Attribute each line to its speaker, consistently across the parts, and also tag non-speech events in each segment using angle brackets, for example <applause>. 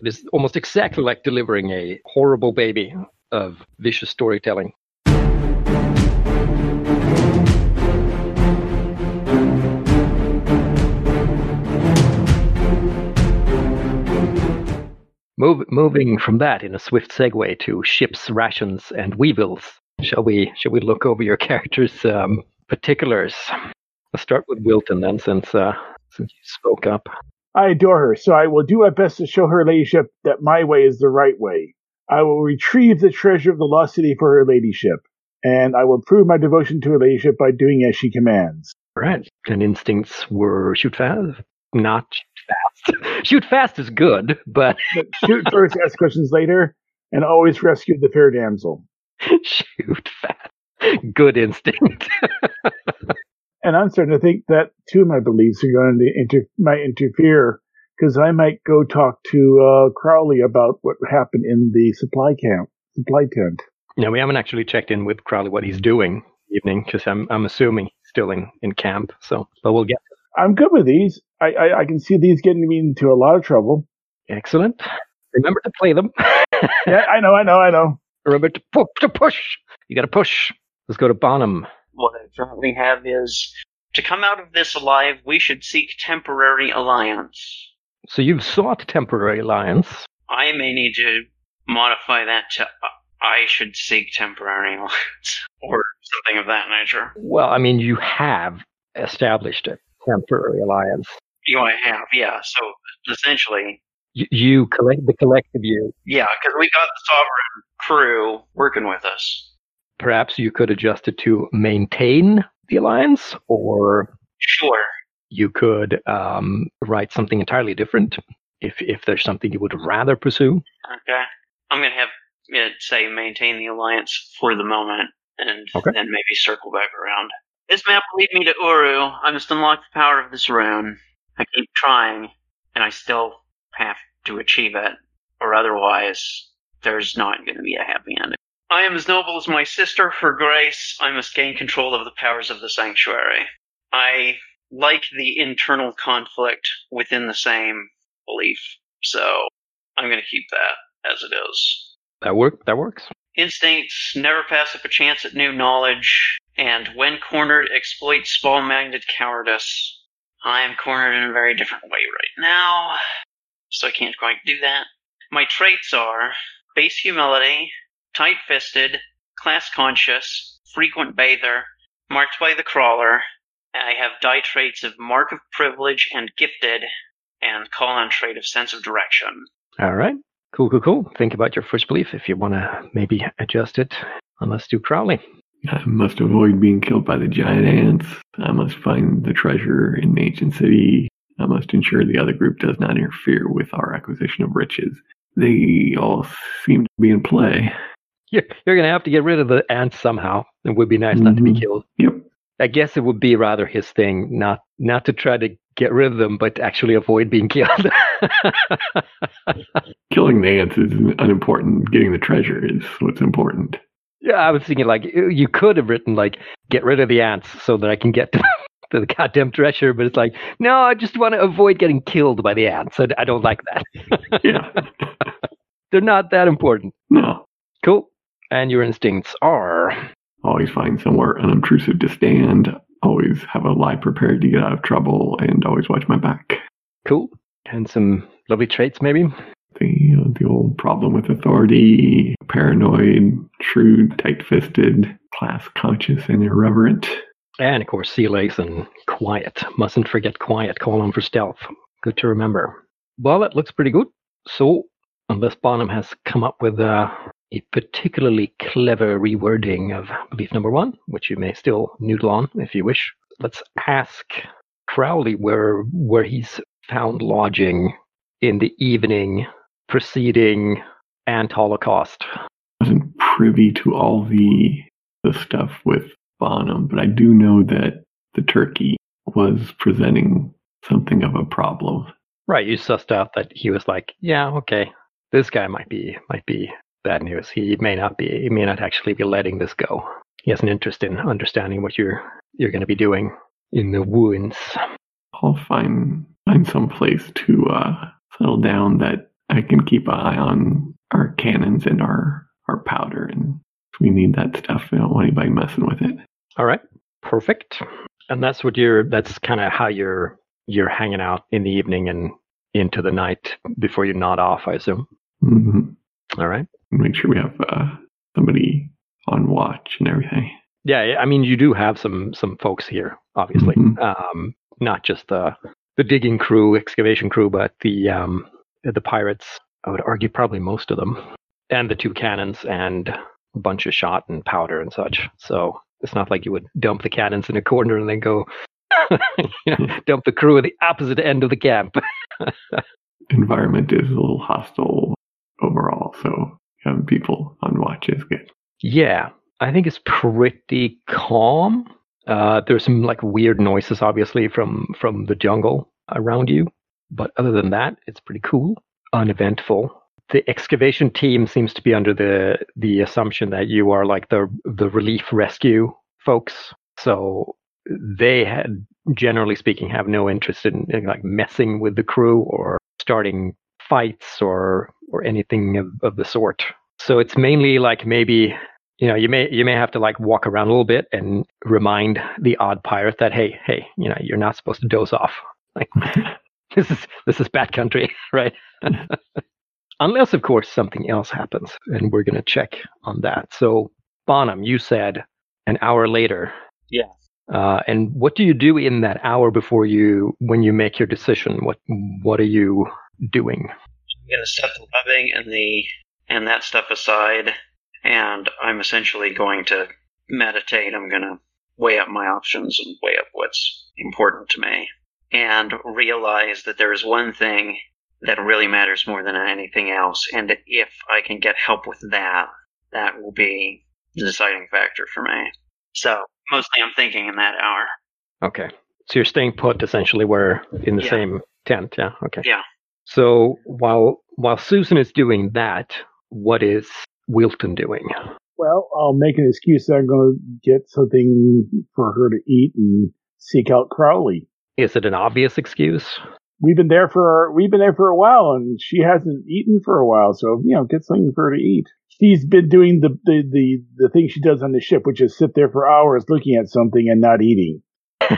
Speaker 1: It is almost exactly like delivering a horrible baby of vicious storytelling. Move, moving from that in a swift segue to ships, rations, and weevils. Shall we? Shall we look over your character's um, particulars? Let's start with Wilton then, since uh, since you spoke up.
Speaker 2: I adore her, so I will do my best to show her ladyship that my way is the right way. I will retrieve the treasure of the lost city for her ladyship, and I will prove my devotion to her ladyship by doing as she commands.
Speaker 1: Right. And instincts were shoot fast, not shoot fast. <laughs> shoot fast is good, but <laughs>
Speaker 2: But shoot first, ask questions later, and always rescue the fair damsel. <laughs>
Speaker 1: shoot fast. Good instinct.
Speaker 2: And I'm starting to think that two of my beliefs are going to inter- might interfere because I might go talk to uh, Crowley about what happened in the supply camp, supply tent.
Speaker 1: no, we haven't actually checked in with Crowley what he's doing evening, because I'm I'm assuming he's still in, in camp. So, but we'll get
Speaker 2: I'm good with these. I, I, I can see these getting me into a lot of trouble.
Speaker 1: excellent. Remember to play them.
Speaker 2: Yeah, I know, I know, I know. <laughs>
Speaker 1: Remember to, pu- to push. You got to push. Let's go to Bonham.
Speaker 3: What I currently have is to come out of this alive, we should seek temporary alliance.
Speaker 1: So you've sought temporary alliance.
Speaker 3: I may need to modify that to uh, I should seek temporary <laughs> alliance or something of that nature.
Speaker 1: Well, I mean, you have established a temporary alliance.
Speaker 3: You I have, yeah. So essentially,
Speaker 1: You, you collect the collective you.
Speaker 3: yeah, because we got the sovereign crew working with us.
Speaker 1: Perhaps you could adjust it to maintain the alliance, or
Speaker 3: Sure.
Speaker 1: you could um, write something entirely different. If if there's something you would rather pursue,
Speaker 3: Okay. I'm gonna have it say maintain the alliance for the moment, and
Speaker 1: Okay.
Speaker 3: then maybe circle back around. This map will lead me to Uru. I must unlock the power of this rune. I keep trying, and I still have to achieve it, or otherwise, there's not going to be a happy ending. I am as noble as my sister. For grace, I must gain control of the powers of the sanctuary. I like the internal conflict within the same belief, so I'm going to keep that as it is.
Speaker 1: that work that works.
Speaker 3: Instincts never pass up a chance at new knowledge, and when cornered, exploit small minded cowardice. I am cornered in a very different way right now, so I can't quite do that. My traits are base humility, tight fisted, class conscious, frequent bather, marked by the crawler. I have die traits of mark of privilege and gifted, and call on trait of sense of direction.
Speaker 1: All right, cool, cool, cool. Think about your first belief if you want to maybe adjust it. And let's do Crowley.
Speaker 4: I must avoid being killed by the giant ants. I must find the treasure in the ancient city. I must ensure the other group does not interfere with our acquisition of riches. They all seem to be in play.
Speaker 1: You're, you're going to have to get rid of the ants somehow. It would be nice not to be
Speaker 4: Mhm.
Speaker 1: killed.
Speaker 4: Yep.
Speaker 1: I guess it would be rather his thing, not not to try to get rid of them, but to actually avoid being <laughs> killed.
Speaker 4: Killing the ants is unimportant. Getting the treasure is what's important.
Speaker 1: yeah, I was thinking like you could have written like get rid of the ants so that I can get to, <laughs> to the goddamn treasure, but it's like no, I just want to avoid getting killed by the ants. I, I don't like that. <laughs>
Speaker 4: Yeah.
Speaker 1: They're not that important.
Speaker 4: no.
Speaker 1: Cool. And your instincts are
Speaker 4: Always find somewhere unobtrusive to stand. Always have a lie prepared to get out of trouble, and always watch my back.
Speaker 1: cool. And some lovely traits, maybe.
Speaker 4: The uh, the old problem with authority: paranoid, shrewd, tight-fisted, class conscious, and irreverent.
Speaker 1: And of course, sea legs and quiet. Mustn't forget quiet. Call on for stealth. Good to remember. Well, that looks pretty good. So, unless Bonham has come up with uh, a particularly clever rewording of belief number one, which you may still noodle on if you wish, let's ask Crowley where where he's found lodging in the evening preceding Ant Holocaust.
Speaker 4: wasn't privy to all the the stuff with Bonham, but I do know that the turkey was presenting something of a problem.
Speaker 1: Right, you sussed out that he was like, yeah, okay, this guy might be might be bad news. He may not be. He may not actually be letting this go. He has an interest in understanding what you're you're going to be doing in the wounds.
Speaker 4: I'll find find some place to uh, settle down that I can keep an eye on our cannons and our, our powder, and if we need that stuff, we don't want anybody messing with it.
Speaker 1: All right, perfect. And that's what you're. That's kind of how you're you're hanging out in the evening and into the night before you nod off. I assume.
Speaker 4: hmm
Speaker 1: All right.
Speaker 4: Make sure we have uh, somebody on watch and everything.
Speaker 1: Yeah, I mean, you do have some some folks here, obviously.
Speaker 4: Mhm.
Speaker 1: Um, not just the the digging crew, excavation crew, but the um, the pirates. I would argue probably most of them, and the two cannons and a bunch of shot and powder and such. So it's not like you would dump the cannons in a corner and then go <laughs> you know, dump the crew at the opposite end of the camp. <laughs>
Speaker 4: Environment is a little hostile overall, so people on watch is good.
Speaker 1: Yeah, I think it's pretty calm. Uh, there's some like weird noises, obviously, from from the jungle around you, but other than that, it's pretty cool, uneventful. The excavation team seems to be under the the assumption that you are like the the relief rescue folks, so they had, generally speaking, have no interest in, in like messing with the crew or starting fights or or anything of, of the sort. So it's mainly like maybe you know you may you may have to like walk around a little bit and remind the odd pirate that hey hey you know you're not supposed to doze off. Like <laughs> this is this is bad country <laughs> right? <laughs> Unless of course something else happens and we're going to check on that. So bonham you said an hour later.
Speaker 3: Yeah.
Speaker 1: uh, and what do you do in that hour before you when you make your decision? What what are you doing
Speaker 3: I'm gonna set the webbing and the and that stuff aside, and I'm essentially going to meditate. I'm gonna weigh up my options and weigh up what's important to me, and realize that there is one thing that really matters more than anything else, and that if I can get help with that, that will be the deciding factor for me. So mostly, I'm thinking in that hour.
Speaker 1: Okay. So you're staying put essentially where in the
Speaker 3: Yeah.
Speaker 1: same tent, yeah. Okay.
Speaker 3: Yeah.
Speaker 1: So while while Susan is doing that, what is Wilton doing?
Speaker 2: Well, I'll make an excuse that I'm going to get something for her to eat and seek out Crowley.
Speaker 1: Is it an obvious excuse?
Speaker 2: We've been there for we've been there for a while, and she hasn't eaten for a while. So you know, get something for her to eat. She's been doing the the the, the thing she does on the ship, which is sit there for hours looking at something and not eating. <laughs>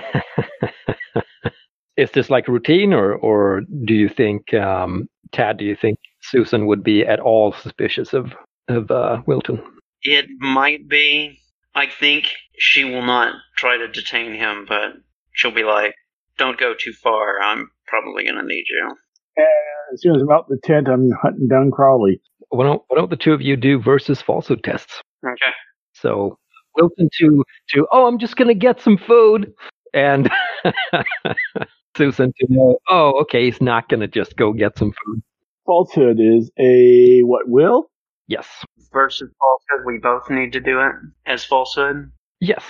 Speaker 1: is this like routine or or do you think um, Tad, do you think Susan would be at all suspicious of of uh, Wilton?
Speaker 3: It might be. I think she will not try to detain him, but she'll be like, "Don't go too far. I'm probably gonna need you."
Speaker 2: And as soon as I'm out the tent, I'm hunting down Crowley.
Speaker 1: Why don't why don't the two of you do versus falsehood tests?
Speaker 3: Okay.
Speaker 1: So Wilton to to oh I'm just gonna get some food and <laughs> Susan to know oh okay he's not gonna just go get some food.
Speaker 2: Falsehood is a what will?
Speaker 1: Yes.
Speaker 3: Versus falsehood, we both need to do it as falsehood.
Speaker 1: Yes.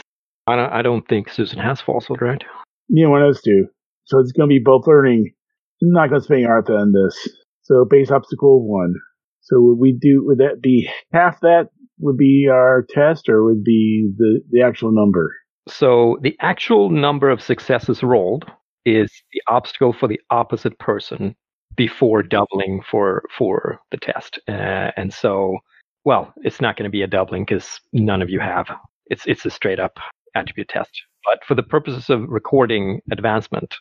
Speaker 1: I don't I don't think Susan has falsehood, right?
Speaker 2: Neither one of us do. So it's going to be both learning. I'm not going to spend Artha on this. So base obstacle one. So would we do? Would that be half? That would be our test, or would be the the actual number?
Speaker 1: So the actual number of successes rolled is the obstacle for the opposite person before doubling for for the test. Uh, and so, well, it's not going to be a doubling because none of you have. It's it's a straight up attribute test. But for the purposes of recording advancement,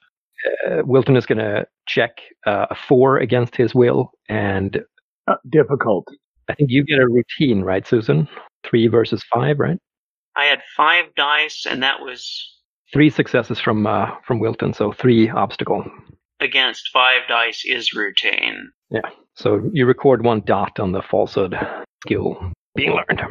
Speaker 1: uh, Wilton is going to check uh, a four against his will, and
Speaker 2: Uh, difficult.
Speaker 1: I think you get a routine, right, Susan? Three versus five, right?
Speaker 3: I had five dice, and that was
Speaker 1: Three successes from uh, from Wilton, so three obstacle.
Speaker 3: against five dice is routine. Yeah.
Speaker 1: So you record one dot on the falsehood skill being learned.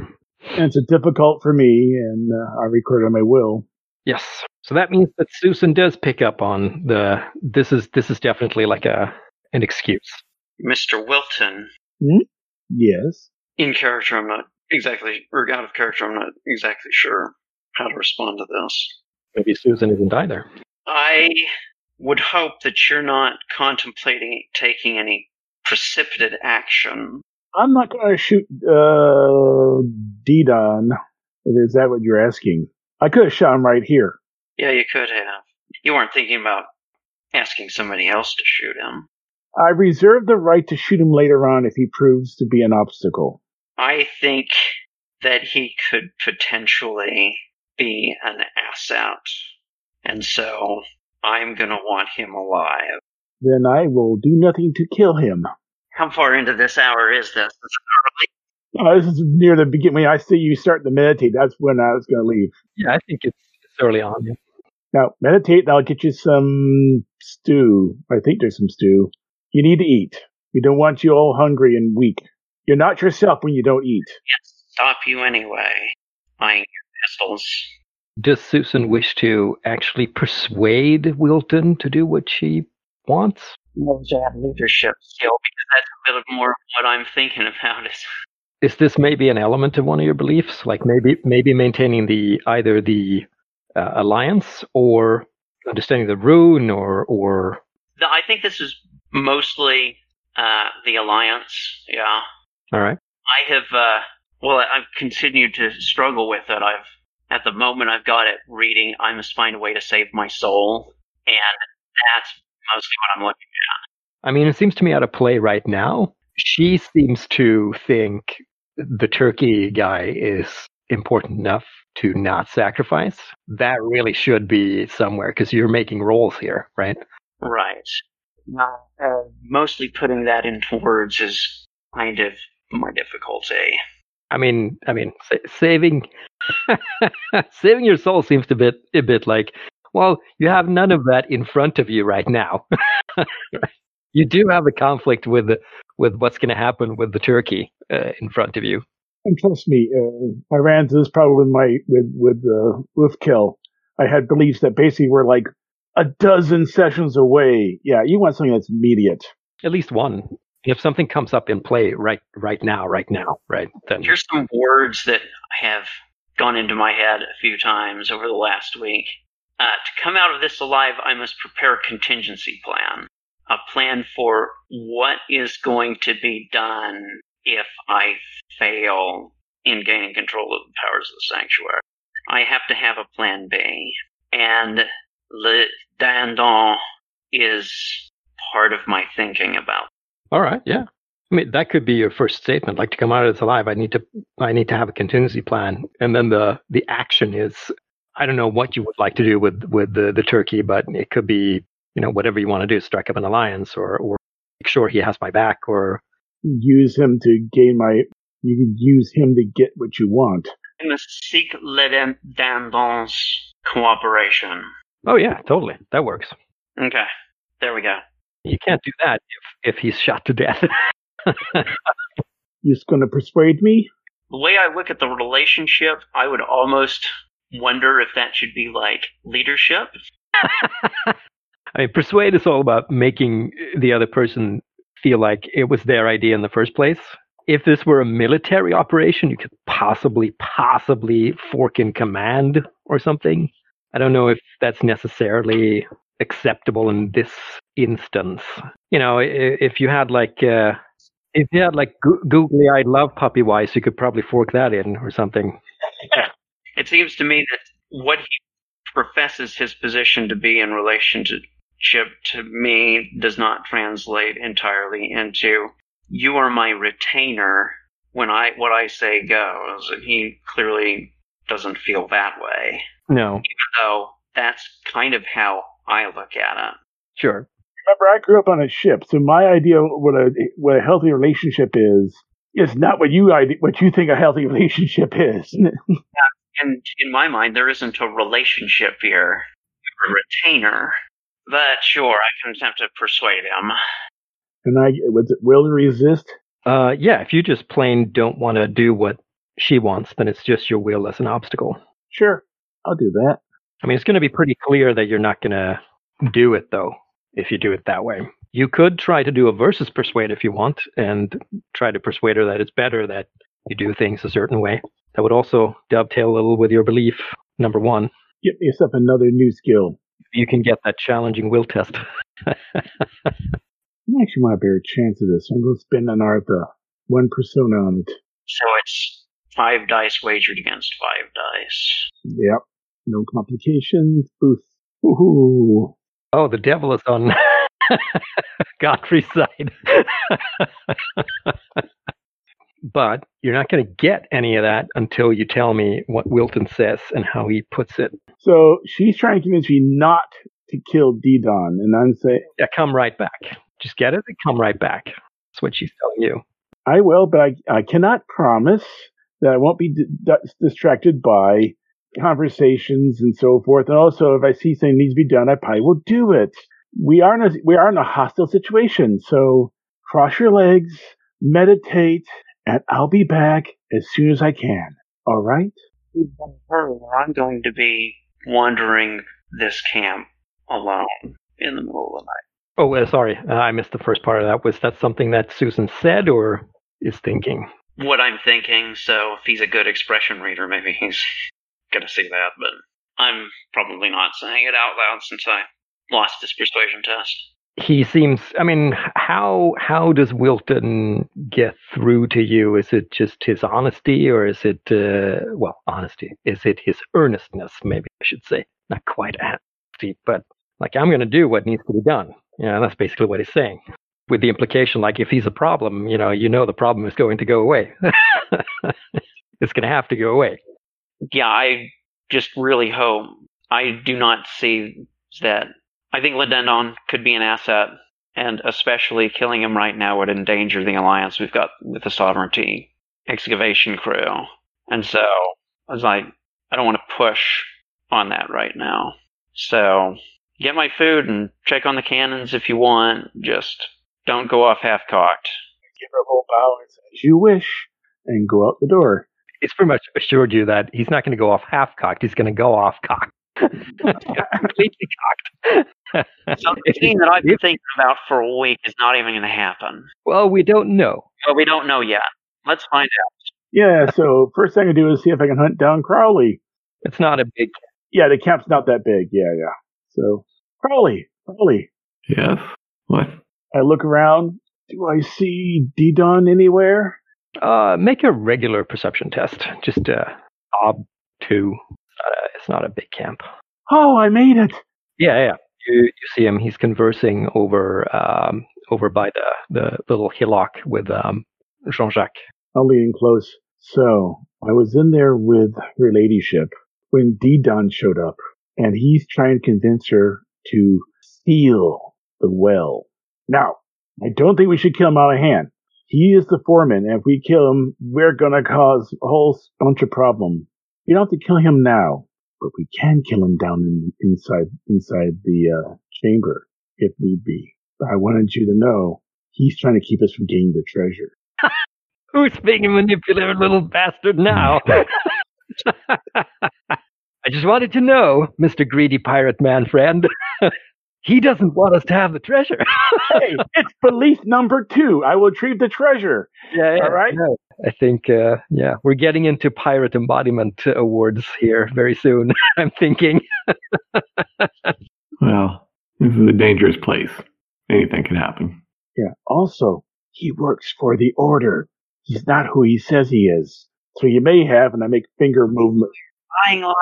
Speaker 2: And it's a difficult for me, and uh, I record on my will.
Speaker 1: Yes. So that means that Susan does pick up on the this is this is definitely like a an excuse.
Speaker 3: Mr. Wilton, Hmm?
Speaker 2: Yes.
Speaker 3: in character, I'm not exactly, or out of character, I'm not exactly sure how to respond to this.
Speaker 1: Maybe Susan isn't either.
Speaker 3: I would hope that you're not contemplating taking any precipitate action.
Speaker 2: I'm not going to shoot uh, Didon. Is that what you're asking? I could have shot him right here.
Speaker 3: Yeah, you could have. You weren't thinking about asking somebody else to shoot him.
Speaker 2: I reserve the right to shoot him later on if he proves to be an obstacle.
Speaker 3: I think that he could potentially be an asset. And so I'm going to want him alive.
Speaker 2: Then I will do nothing to kill him.
Speaker 3: How far into this hour is this? Is it
Speaker 2: Uh, this is near the beginning. When I see you start to meditate, that's when I was going to leave.
Speaker 1: Yeah, I think it's, it's early on. Yeah.
Speaker 2: Now, meditate, and I'll get you some stew. I think there's some stew. You need to eat. We don't want you all hungry and weak. You're not yourself when you don't eat.
Speaker 3: Yes, stop you anyway. Buying your pistols.
Speaker 1: Does Susan wish to actually persuade Wilton to do what she wants?
Speaker 3: Knows I have leadership skill because that's a bit of more of what I'm thinking about. Is
Speaker 1: Is this maybe an element of one of your beliefs? Like maybe maybe maintaining the either the uh, alliance or understanding the rune or or
Speaker 3: the, I think this is mostly uh, the alliance. Yeah.
Speaker 1: All right.
Speaker 3: I have, uh, well, I've continued to struggle with it. I've, at the moment, I've got it reading, I must find a way to save my soul. And that's mostly what I'm looking at.
Speaker 1: I mean, it seems to me out of play right now. She seems to think the turkey guy is important enough to not sacrifice. That really should be somewhere because you're making rolls here, right?
Speaker 3: Right. Now, uh, mostly putting that into words is kind of my difficulty.
Speaker 1: I mean, I mean, sa- saving <laughs> saving your soul seems to bit a bit like, well, you have none of that in front of you right now. <laughs> you do have the conflict with with what's going to happen with the turkey uh, in front of you.
Speaker 2: And trust me, uh, I ran into this problem with my with with uh, with kill. I had beliefs that basically were like a dozen sessions away. Yeah, you want something that's immediate.
Speaker 1: At least one. If something comes up in play right right now, right now, right then.
Speaker 3: Here's some words that have gone into my head a few times over the last week. Uh, to come out of this alive, I must prepare a contingency plan. A plan for what is going to be done if I fail in gaining control of the powers of the sanctuary. I have to have a plan B. And Le Dandon is part of my thinking about
Speaker 1: All right, yeah. I mean, that could be your first statement. Like to come out of this alive, I need to, I need to have a contingency plan, and then the the action is, I don't know what you would like to do with with the the turkey, but it could be, you know, whatever you want to do, strike up an alliance, or or make sure he has my back, or
Speaker 2: Use him to gain my. You could use him to get what you want.
Speaker 3: I must seek Le Dandon's cooperation.
Speaker 1: oh yeah, totally, that works.
Speaker 3: Okay, there we go.
Speaker 1: You can't do that if if he's shot to death.
Speaker 2: You just going to persuade me?
Speaker 3: The way I look at the relationship, I would almost wonder if that should be like leadership. <laughs>
Speaker 1: I mean, persuade is all about making the other person feel like it was their idea in the first place. If this were a military operation, you could possibly, possibly fork in command or something. I don't know if that's necessarily acceptable in this instance. You know, if you had like, uh, if you had like go- googly-eyed love puppy wise, you could probably fork that in or something. <laughs>
Speaker 3: It seems to me that what he professes his position to be in relationship to me does not translate entirely into you are my retainer when I what I say goes. And he clearly doesn't feel that way.
Speaker 1: No,
Speaker 3: even though that's kind of how I look at it.
Speaker 1: sure.
Speaker 2: Remember, I grew up on a ship, so my idea of what a what a healthy relationship is is not what you what you think a healthy <laughs> relationship is. <laughs>
Speaker 3: And in my mind, there isn't a relationship here. A retainer. But sure, I can attempt to persuade him.
Speaker 2: and I was it will to resist.
Speaker 1: Uh, yeah, if you just plain don't want to do what she wants, then it's just your will as an obstacle.
Speaker 2: Sure, I'll do that.
Speaker 1: I mean, it's going to be pretty clear that you're not going to do it, though, if you do it that way. You could try to do a versus persuade if you want, and try to persuade her that it's better that you do things a certain way. That would also dovetail a little with your belief, number one.
Speaker 2: Get yourself another new skill.
Speaker 1: You can get that challenging will test. <laughs>
Speaker 2: I actually want a better chance of this. I'm going to spend an Artha one persona on it.
Speaker 3: So it's five dice wagered against five dice.
Speaker 2: Yep. No complications. Boost. Woohoo.
Speaker 1: oh, the devil is on. <laughs> Godfrey's side. <laughs> but you're not going to get any of that until you tell me what Wilton says and how he puts it.
Speaker 2: So she's trying to convince me not to kill Didon, and I'm saying,
Speaker 1: Yeah, come right back. Just get it and come right back. That's what she's telling you.
Speaker 2: I will, but I, I cannot promise that I won't be d- d- distracted by conversations and so forth. And also, if I see something needs to be done, I probably will do it. We are in a, we are in a hostile situation, so cross your legs, meditate, and I'll be back as soon as I can. All right?
Speaker 3: I'm going to be wandering this camp alone in the middle of the night.
Speaker 1: Oh, uh, sorry. Uh, I missed the first part of that. Was that something that Susan said or is thinking?
Speaker 3: What I'm thinking, so if he's a good expression reader, maybe he's going to see that, but I'm probably not saying it out loud since I lost this persuasion test.
Speaker 1: He seems. I mean, how how does Wilton get through to you? Is it just his honesty, or is it uh, well, honesty? Is it his earnestness? Maybe I should say, not quite honesty, but like I'm going to do what needs to be done. Yeah, that's basically what he's saying. With the implication, like if he's a problem, you know, you know the problem is going to go away. <laughs> it's going to have to go away.
Speaker 3: Yeah, I just really hope. I do not see that. I think Ledendon could be an asset, and especially killing him right now would endanger the alliance we've got with the Sovereignty excavation crew. And so I was like, I don't want to push on that right now. So get my food and check on the cannons if you want. Just don't go off half cocked.
Speaker 2: Give her a whole bow as you wish, and go out the door.
Speaker 1: He's pretty much assured you that he's not going to go off half cocked. He's going to go off cocked. <laughs> <laughs> Completely cocked. <laughs>
Speaker 3: So the thing that I've been thinking about for a week is not even going to happen.
Speaker 1: well, we don't know.
Speaker 3: But we don't know yet. Let's find out.
Speaker 2: Yeah, so first thing I do is see if I can hunt down Crowley.
Speaker 1: It's not a big.
Speaker 2: Yeah, the camp's not that big. Yeah, yeah. So Crowley, Crowley.
Speaker 4: Yes. What?
Speaker 2: I look around. Do I see Didon anywhere?
Speaker 1: Uh, make a regular perception test. Just uh, ob two. Uh, it's not a big camp.
Speaker 2: Oh, I made it.
Speaker 1: Yeah, yeah. You you see him. He's conversing over um over by the the little hillock with um Jean Jacques.
Speaker 2: I'll lean in close. So I was in there with her ladyship when Didon showed up, and he's trying to convince her to steal the well. Now, I don't think we should kill him out of hand. He is the foreman, and if we kill him, we're gonna cause a whole bunch of problems. We don't have to kill him now, but we can kill him down in, inside inside the uh, chamber if need be. But I wanted you to know he's trying to keep us from getting the treasure. <laughs>
Speaker 1: Who's being a manipulative little bastard now? <laughs> <laughs> I just wanted to know, Mr. Greedy Pirate Man friend. He doesn't want us to have the treasure. <laughs>
Speaker 2: hey, it's belief number two. I will retrieve the treasure.
Speaker 1: yeah, yeah.
Speaker 2: All right.
Speaker 1: no. I think, uh, yeah, we're getting into pirate embodiment awards here very soon. <laughs> I'm thinking. <laughs>
Speaker 4: Well, this is a dangerous place. Anything can happen.
Speaker 2: Yeah. Also, he works for the order. He's not who he says he is. So you may have, and I make finger movement.
Speaker 3: Lying liar.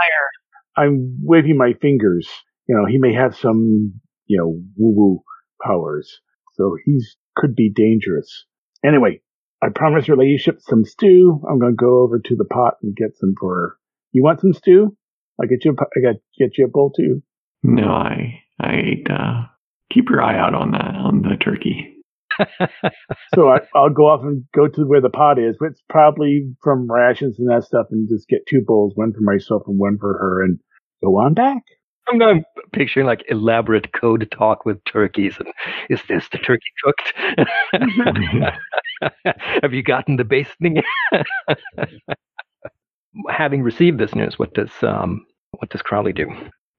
Speaker 2: I'm waving my fingers. You know, he may have some, you know, woo woo powers. So he's could be dangerous. Anyway, I promised her ladyship some stew. I'm gonna go over to the pot and get some for her. You want some stew? I get you. A, I got get you a bowl too.
Speaker 4: No, I I ate. Uh, keep your eye out on that on the turkey. <laughs>
Speaker 2: So I, I'll go off and go to where the pot is. It's probably from rations and that stuff, and just get two bowls, one for myself and one for her, and go on back.
Speaker 1: I'm picturing like elaborate code talk with turkeys. And is this the turkey cooked? <laughs> Have you gotten the basting? <laughs> Having received this news, what does um, what does Crowley do?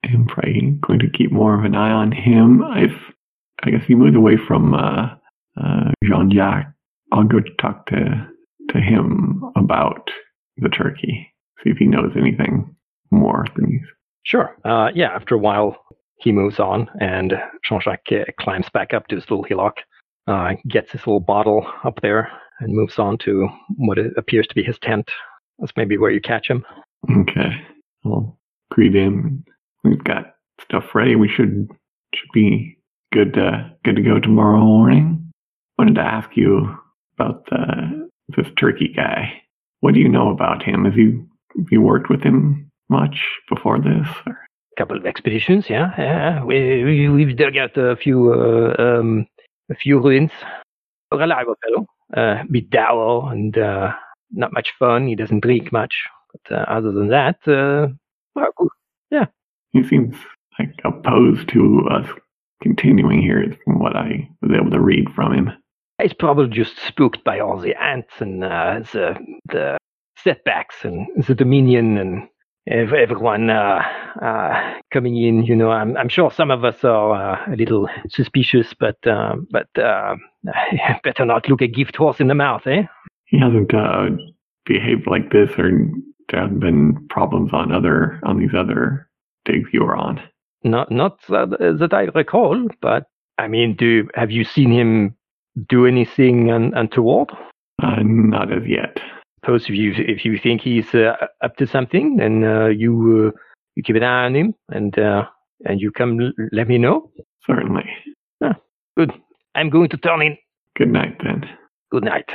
Speaker 4: I'm probably going to keep more of an eye on him. I guess he moves away from uh, uh, Jean Jacques, I'll go talk to to him about the turkey. See if he knows anything more than he's.
Speaker 1: Sure. Uh, yeah. After a while, he moves on, and Jean-Jacques uh, climbs back up to his little hillock, uh, gets his little bottle up there, and moves on to what appears to be his tent. That's maybe where you catch him.
Speaker 4: Okay, I'll greet him. We've got stuff ready. We should should be good to good to go tomorrow morning. Wanted to ask you about the this turkey guy. What do you know about him? Have you have you worked with him much before this? Or?
Speaker 1: couple of expeditions, yeah. yeah. We, we, we've dug out a few uh, um, a few ruins. A reliable fellow, uh, bit dour and uh, not much fun. He doesn't drink much, but uh, other than that, uh, well, yeah.
Speaker 4: He seems like opposed to us continuing here, from what I was able to read from him.
Speaker 1: He's probably just spooked by all the ants and uh, the the setbacks and the Dominion and everyone uh, uh, coming in. You know, I'm I'm sure some of us are uh, a little suspicious, but uh, but uh, <laughs> better not look a gift horse in the mouth, eh?
Speaker 4: He hasn't uh, behaved like this, or there haven't been problems on other on these other digs you were on.
Speaker 1: Not not that, that I recall, but I mean, do have you seen him do anything un- untoward?
Speaker 4: Uh, not as yet.
Speaker 1: Suppose if you if you think he's uh, up to something, then uh, you uh, you keep an eye on him and uh, and you come l- let me know.
Speaker 4: Certainly.
Speaker 1: Good. I'm going to turn in.
Speaker 4: Good night then.
Speaker 1: Good night.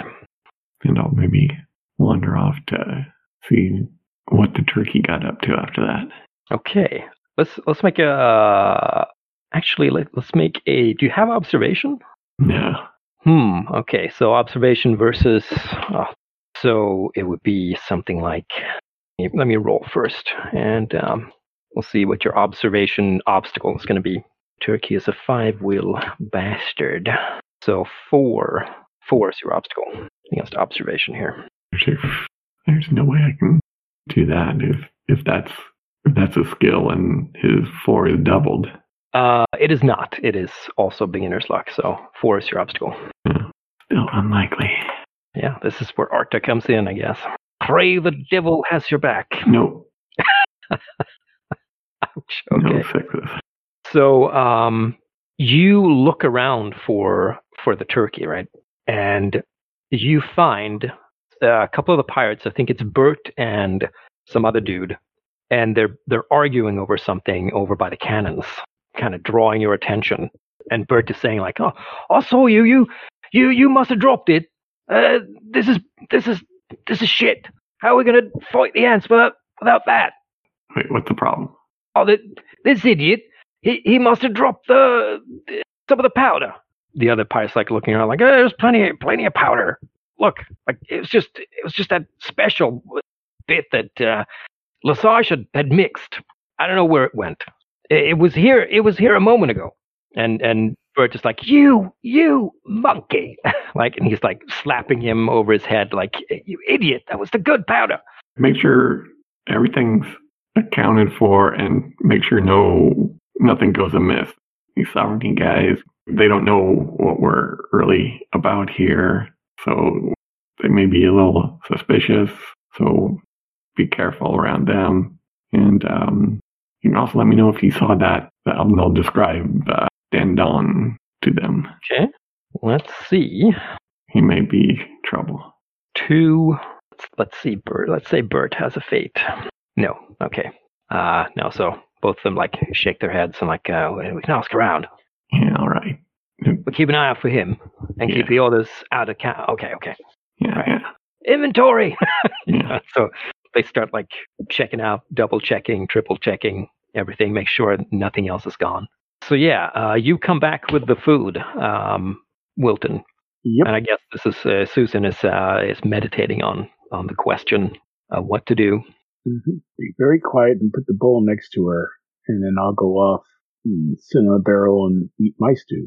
Speaker 4: And I'll maybe wander off to see what the turkey got up to after that.
Speaker 1: Okay. Let's let's make a. Actually, let, let's make a. Do you have observation?
Speaker 4: No.
Speaker 1: Hmm. Okay. So observation versus. Oh, so it would be something like. Let me roll first, and um, we'll see what your observation obstacle is going to be. Turkey is a five-wheel bastard. So four. Four is your obstacle against observation here.
Speaker 4: There's, no way I can do that if if that's if that's a skill and his four is doubled.
Speaker 1: Uh, it is not. It is also beginner's luck. So four is your obstacle.
Speaker 4: Still unlikely.
Speaker 1: Yeah, this is where Artha comes in, I guess. Pray the devil has your back. <laughs>
Speaker 4: No,
Speaker 1: Ouch.
Speaker 4: no
Speaker 1: Okay. So um, you look around for for the turkey, right? And you find uh, a couple of the pirates. I think it's Bert and some other dude, and they're they're arguing over something over by the cannons, kind of drawing your attention. And Bert is saying like, "Oh, I saw you. You you you must have dropped it. Uh, this is this is this is shit. How are we gonna fight the ants without without that?"
Speaker 4: Wait, what's the problem?
Speaker 1: Oh, th this idiot! He he must have dropped the, the some of the powder. The other pirates like looking around, like, oh, there's plenty plenty of powder. Look, like it was just it was just that special bit that uh, Lesage had, had mixed. I don't know where it went. It, it was here. It was here a moment ago. And and Bert just like, you you monkey, <laughs> like, and he's like slapping him over his head, like, you idiot! That was the good powder.
Speaker 4: Make sure everything's accounted for and make sure no nothing goes amiss. These sovereignty guys, they don't know what we're really about here, so they may be a little suspicious. So be careful around them. And um, you can also let me know if you saw that. Um, they'll describe uh, Dandon to them.
Speaker 1: Okay, let's see.
Speaker 4: He may be trouble.
Speaker 1: two. Let's, let's see, Bert. Let's say Bert has a fate. No. Okay. Uh, no. So both of them like shake their heads and like uh, we can ask around.
Speaker 4: Yeah, all right.
Speaker 1: But keep an eye out for him and keep the others out of count. Okay. Okay.
Speaker 4: Yeah,
Speaker 1: Right.
Speaker 4: yeah.
Speaker 1: Inventory. <laughs>
Speaker 4: Yeah. <laughs>
Speaker 1: so they start like checking out, double checking, triple checking everything, make sure nothing else is gone. So yeah, uh, you come back with the food, um, Wilton,
Speaker 2: Yep.
Speaker 1: and I guess this is uh, Susan is uh, is meditating on on the question of what to do.
Speaker 2: Mhm. Be very quiet and put the bowl next to her, and then I'll go off and sit on a barrel and eat my stew.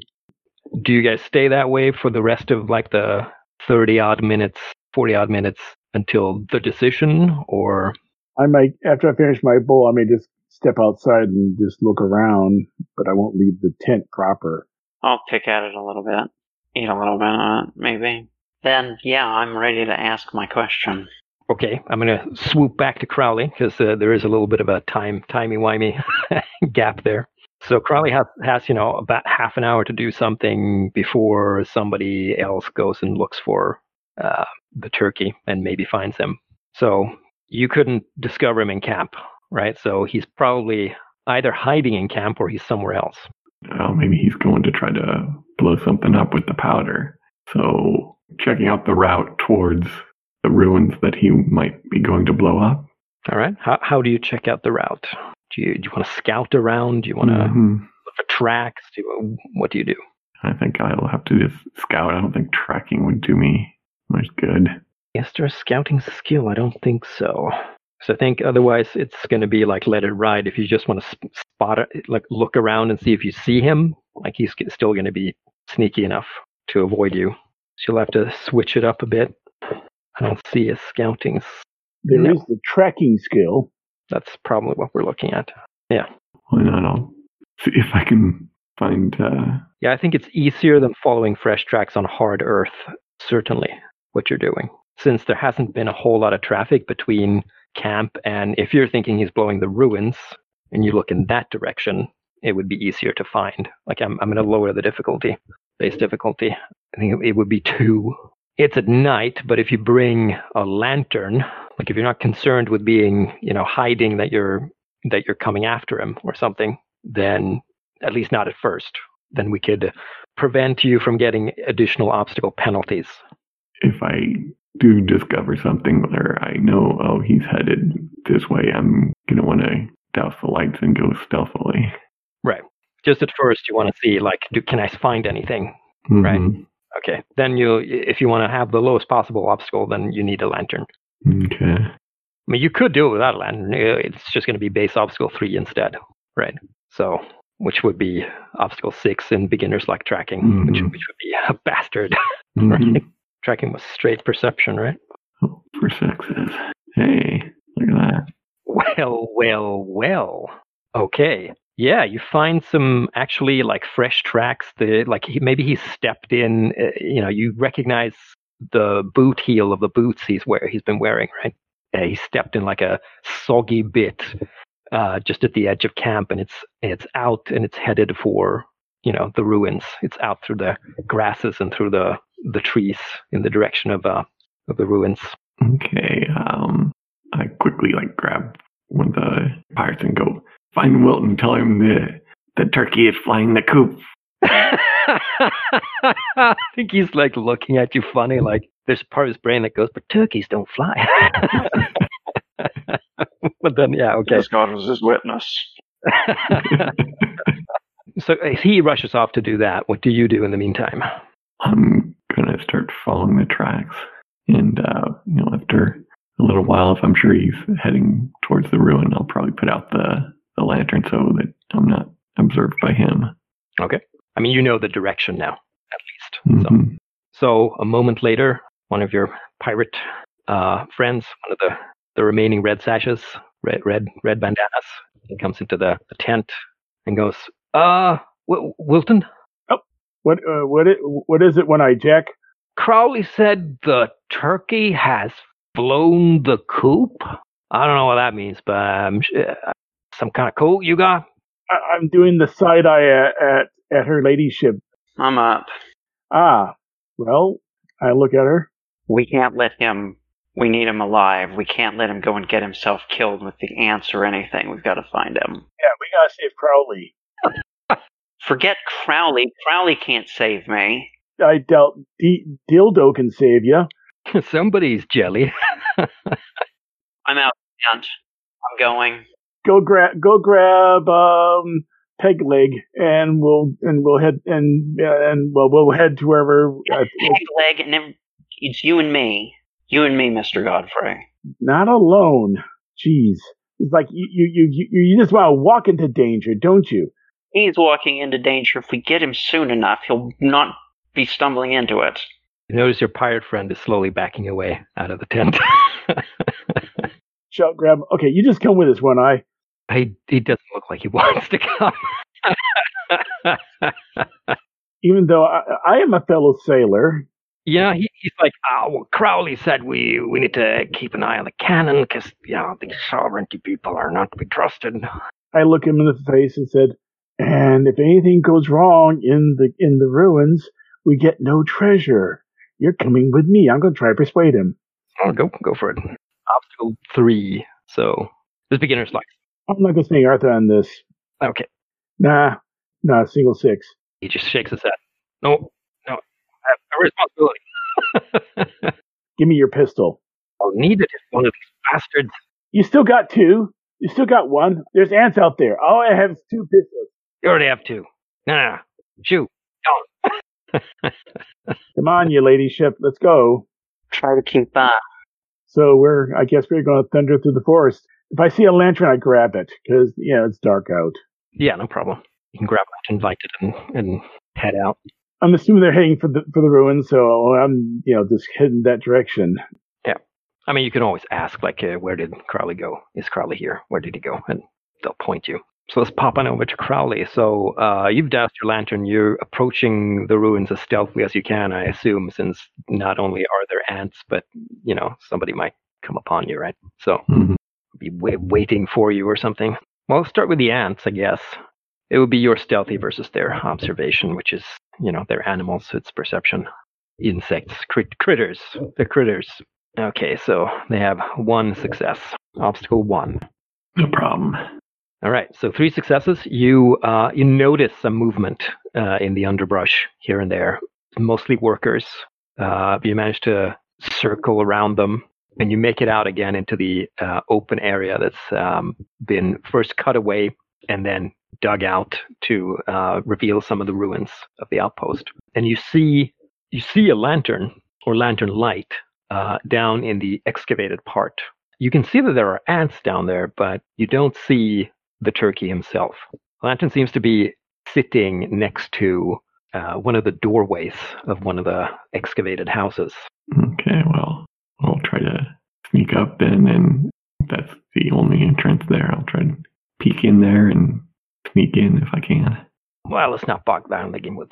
Speaker 1: Do you guys stay that way for the rest of like the thirty odd minutes, forty odd minutes until the decision, or
Speaker 2: I might, after I finish my bowl, I may just step outside and just look around, but I won't leave the tent proper.
Speaker 3: I'll pick at it a little bit, eat a little bit of it, maybe. Then, yeah, I'm ready to ask my question.
Speaker 1: okay, I'm gonna swoop back to Crowley because uh, there is a little bit of a time timey wimey <laughs> gap there. So Crowley has has you know about half an hour to do something before somebody else goes and looks for uh, the turkey and maybe finds him. So you couldn't discover him in camp, right? So he's probably either hiding in camp or he's somewhere else.
Speaker 4: oh, maybe he's going to try to blow something up with the powder. So checking out the route towards the ruins that he might be going to blow up.
Speaker 1: All right. How how do you check out the route? Do you do you want to scout around? Do you want to
Speaker 4: Mhm.
Speaker 1: look for tracks? Do you, what do you do?
Speaker 4: I think I'll have to just scout. I don't think tracking would do me much good.
Speaker 1: Is there a scouting skill? I don't think so. So I think otherwise it's going to be like let it ride. If you just want to spot it, like look around and see if you see him, like he's still going to be sneaky enough to avoid you. So you'll have to switch it up a bit. I don't see a scouting. s-
Speaker 2: There is
Speaker 1: No.
Speaker 2: the tracking skill.
Speaker 1: That's probably what we're looking at. Yeah.
Speaker 4: Why not? I'll see if I can find. Uh,
Speaker 1: Yeah, I think it's easier than following fresh tracks on hard earth, certainly, what you're doing. Since there hasn't been a whole lot of traffic between camp and if you're thinking he's blowing the ruins and you look in that direction, it would be easier to find. Like I'm, I'm going to lower the difficulty, base difficulty. I think it would be two. It's at night, but if you bring a lantern, like if you're not concerned with being, you know, hiding that you're that you're coming after him or something, then at least not at first then we could prevent you from getting additional obstacle penalties.
Speaker 4: if I do discover something where I know, oh, he's headed this way, I'm gonna want to douse the lights and go stealthily.
Speaker 1: Right. Just at first, you want to see like, do, can I find anything? Right.
Speaker 4: Mhm.
Speaker 1: Okay. Then you, if you want to have the lowest possible obstacle, then you need a lantern.
Speaker 4: Okay.
Speaker 1: I mean, you could do it without a lantern. It's just going to be base obstacle three instead, right? So, which would be obstacle six in beginners like tracking, which,
Speaker 4: Mhm.
Speaker 1: which would be a <laughs> bastard.
Speaker 4: Mhm.
Speaker 1: Right? Tracking was straight perception, right?
Speaker 4: Oh, for sexes. Hey, look at that.
Speaker 1: Well, well, well. Okay. Yeah, you find some actually like fresh tracks. The like he, maybe he stepped in. Uh, you know, you recognize the boot heel of the boots he's wear he's been wearing, right? Uh, he stepped in like a soggy bit uh, just at the edge of camp, and it's it's out and it's headed for you know the ruins. It's out through the grasses and through the the trees in the direction of uh of the ruins.
Speaker 4: Okay. Um, I quickly like grab one of the pirates and go find Wilton. Tell him the the turkey is flying the coop. <laughs>
Speaker 1: I think he's like looking at you funny, like there's a part of his brain that goes, but turkeys don't fly. <laughs> but then, yeah, okay.
Speaker 3: Because God was his witness. <laughs>
Speaker 1: so uh, he rushes off to do that. What do you do in the meantime?
Speaker 4: I'm gonna start following the tracks, and uh, you know, after a little while, if I'm sure he's heading towards the ruin, I'll probably put out the the lantern so that I'm not observed by him.
Speaker 1: Okay. I mean, you know the direction now, at least. So,
Speaker 4: Mhm.
Speaker 1: so a moment later, one of your pirate uh, friends, one of the, the remaining red sashes, red red red bandanas, he comes into the, the tent and goes, "Uh, w- Wilton,
Speaker 2: What uh, what it, what is it when I jack?
Speaker 1: Crowley said the turkey has flown the coop. I don't know what that means, but um, sh- uh, some kind of coat you got?
Speaker 2: I, I'm doing the side eye at, at at her ladyship.
Speaker 3: I'm up.
Speaker 2: Ah, well, I look at her.
Speaker 3: We can't let him. We need him alive. We can't let him go and get himself killed with the ants or anything. We've got to find him.
Speaker 2: Yeah, we gotta save Crowley. <laughs>
Speaker 3: Forget Crowley. Crowley can't save me.
Speaker 2: I doubt D- Dildo can save you. <laughs>
Speaker 1: Somebody's jelly. <laughs>
Speaker 3: I'm out. Ant. I'm going.
Speaker 2: Go grab go grab um peg leg and we'll and we'll head and uh, and well we'll head to wherever uh,
Speaker 3: Peg leg, and then it's you and me. You and me, Mister Godfrey.
Speaker 2: not alone. Jeez, it's like you you you you, you just want to walk into danger, don't you?
Speaker 3: He's walking into danger. If we get him soon enough, he'll not be stumbling into it.
Speaker 1: You notice your pirate friend is slowly backing away out of the tent.
Speaker 2: Shout grab. Okay, you just come with us, one eye. <laughs>
Speaker 1: he, he doesn't look like he <laughs> wants to come. <laughs>
Speaker 2: Even though I, I am a fellow sailor,
Speaker 1: Yeah, he, he's like, oh, well, Crowley said we, we need to keep an eye on the cannon because, you know, these sovereignty people are not to be trusted.
Speaker 2: I look him in the face and said, "And if anything goes wrong in the in the ruins, we get no treasure. You're coming with me. I'm going to try to persuade him.
Speaker 1: Oh, go go for it. Obstacle three. So this beginner's luck.
Speaker 2: I'm not going to swing Artha on this.
Speaker 1: okay,
Speaker 2: Nah, Not a single six.
Speaker 1: He just shakes his head. No, no, I have a responsibility. <laughs>
Speaker 2: Give me your pistol.
Speaker 1: I'll need it if one of these bastards.
Speaker 2: You still got two. You still got one. There's ants out there. All I have is two pistols.
Speaker 1: You already have two. No, no, no. Shoot. <laughs>
Speaker 2: Come on, you ladyship. Let's go.
Speaker 3: Try to keep uh
Speaker 2: So we're, I guess we're going to thunder through the forest. If I see a lantern, I grab it because, you know, it's dark out.
Speaker 1: Yeah, no problem. You can grab it, and invite it, and, and head out.
Speaker 2: I'm assuming they're heading for the for the ruins, so I'm, you know, just heading that direction.
Speaker 1: Yeah, I mean, you can always ask, like, uh, where did Crowley go? Is Crowley here? Where did he go? And they'll point you. So let's pop on over to Crowley. So uh, you've doused your lantern. You're approaching the ruins as stealthily as you can, I assume, since not only are there ants, but you know somebody might come upon you, right? So
Speaker 4: Mhm.
Speaker 1: be wa- waiting for you or something. Well, let's start with the ants, I guess. It would be your stealthy versus their observation, which is, you know, they're animals, so it's perception. Insects, crit- critters, they're critters. Okay, so they have one success. Obstacle one.
Speaker 4: No problem.
Speaker 1: All right, so three successes. You uh, you notice some movement uh, in the underbrush here and there, mostly workers. Uh, you manage to circle around them, and you make it out again into the uh, open area that's um, been first cut away and then dug out to uh, reveal some of the ruins of the outpost. And you see you see a lantern or lantern light uh, down in the excavated part. You can see that there are ants down there, but you don't see the turkey himself. Lantern seems to be sitting next to uh, one of the doorways of one of the excavated houses.
Speaker 4: Okay, well, I'll try to sneak up then, and that's the only entrance there. I'll try to peek in there and sneak in if I can.
Speaker 1: Well, let's not bog down the game with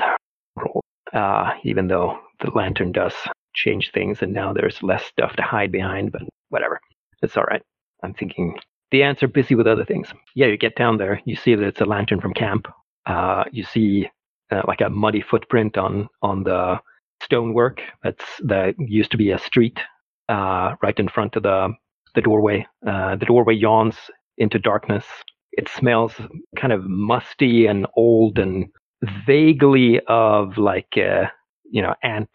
Speaker 1: roll. Uh, even though the lantern does change things, and now there's less stuff to hide behind, but whatever. It's all right. I'm thinking the ants are busy with other things. Yeah, you get down there, you see that it's a lantern from camp. Uh, you see uh, like a muddy footprint on on the stonework that's that used to be a street uh, right in front of the the doorway. Uh, the doorway yawns into darkness. It smells kind of musty and old and vaguely of like uh, you know ant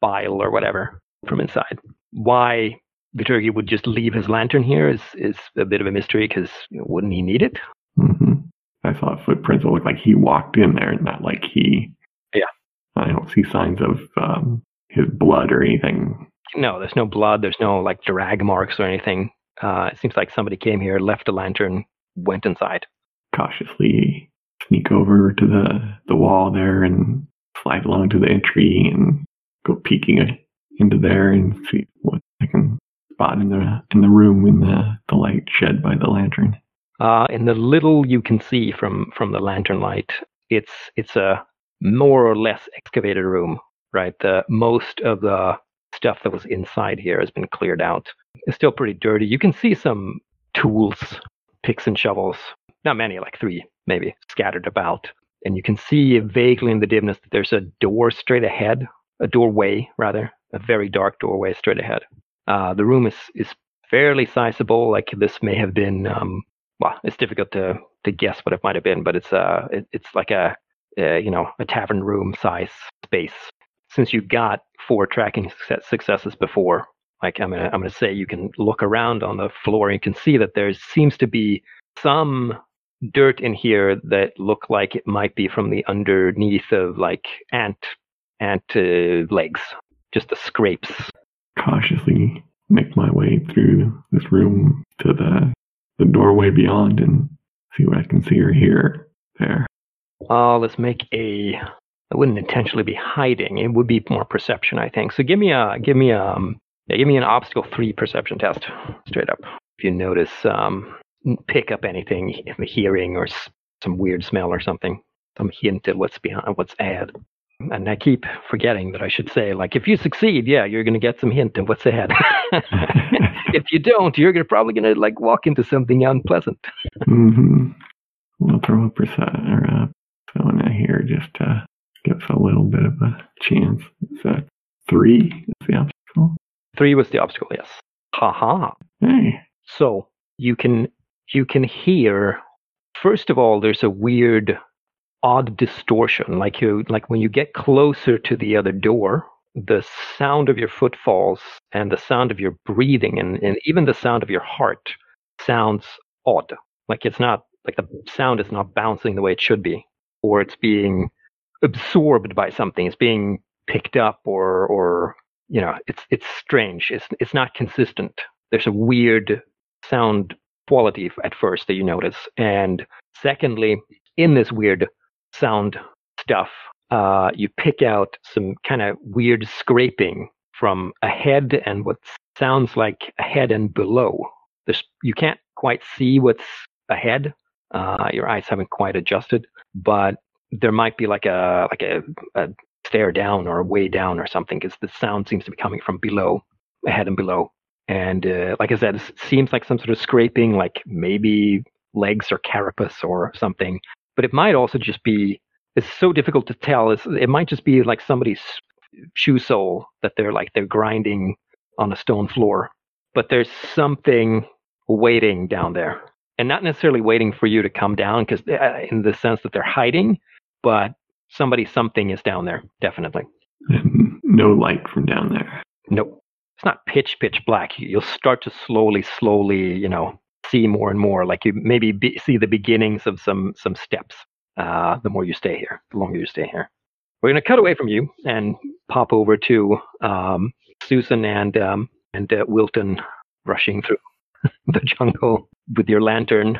Speaker 1: bile or whatever from inside. Why the would just leave his lantern here is is a bit of a mystery because wouldn't he need it?
Speaker 4: hmm I thought footprints would look like he walked in there, and not like he.
Speaker 1: Yeah.
Speaker 4: I don't see signs of um, his blood or anything.
Speaker 1: No, there's no blood. There's no like drag marks or anything. Uh, it seems like somebody came here, left a lantern, went inside.
Speaker 4: Cautiously sneak over to the the wall there and slide along to the entry and go peeking into there and see what spot in the in the room in the the light shed by the lantern.
Speaker 1: Uh, in the little you can see from from the lantern light, it's it's a more or less excavated room, right? The most of the stuff that was inside here has been cleared out. It's still pretty dirty. You can see some tools, picks and shovels, not many, like three maybe, scattered about. And you can see vaguely in the dimness that there's a door straight ahead, a doorway rather, a very dark doorway straight ahead. Uh, the room is is fairly sizable. Like this may have been um, well, it's difficult to to guess what it might have been, but it's uh it, it's like a uh, you know a tavern room size space. Since you got four tracking success, successes before, like I'm gonna I'm gonna say you can look around on the floor and you can see that there seems to be some dirt in here that look like it might be from the underneath of like ant ant uh, legs, just the scrapes.
Speaker 4: Cautiously make my way through this room to the the doorway beyond and see what I can see or hear there.
Speaker 1: Uh, let's make a. I wouldn't intentionally be hiding. It would be more perception, I think. So give me a give me a um, yeah, give me an obstacle three perception test, straight up. If you notice, um, pick up anything hearing or some weird smell or something, some hint at what's behind, what's ahead. And I keep forgetting that I should say, like, if you succeed, yeah, you're going to get some hint of what's ahead. <laughs> if you don't, you're gonna, probably going to like walk into something unpleasant.
Speaker 4: mm-hmm. We'll throw a percent or a persona here just to give us a little bit of a chance. It's a three. Is the obstacle.
Speaker 1: Three was the obstacle, yes. Ha ha.
Speaker 4: Hey.
Speaker 1: So you can you can hear first of all there's a weird odd distortion, like you like when you get closer to the other door, the sound of your footfalls and the sound of your breathing and, and even the sound of your heart sounds odd. Like it's not like the sound is not bouncing the way it should be, or it's being absorbed by something. It's being picked up or or you know, it's it's strange. It's it's not consistent. There's a weird sound quality at first that you notice. And secondly, in this weird sound stuff, uh, you pick out some kind of weird scraping from ahead and what sounds like ahead and below. There's, you can't quite see what's ahead. Uh, your eyes haven't quite adjusted, but there might be like a like a, a stare down or a way down or something because the sound seems to be coming from below, ahead and below. And uh, like I said, it seems like some sort of scraping, like maybe legs or carapace or something. But it might also just be, it's so difficult to tell. It's, it might just be like somebody's shoe sole that they're like, they're grinding on a stone floor. But there's something waiting down there. And not necessarily waiting for you to come down, because uh, in the sense that they're hiding, but somebody, something is down there, definitely.
Speaker 4: And no light from down there.
Speaker 1: Nope it's not pitch pitch black. You'll start to slowly, slowly, you know, see more and more. Like you maybe be, see the beginnings of some some steps. Uh, the more you stay here, the longer you stay here. We're going to cut away from you and pop over to um, Susan and um, and uh, Wilton rushing through <laughs> the jungle with your lantern.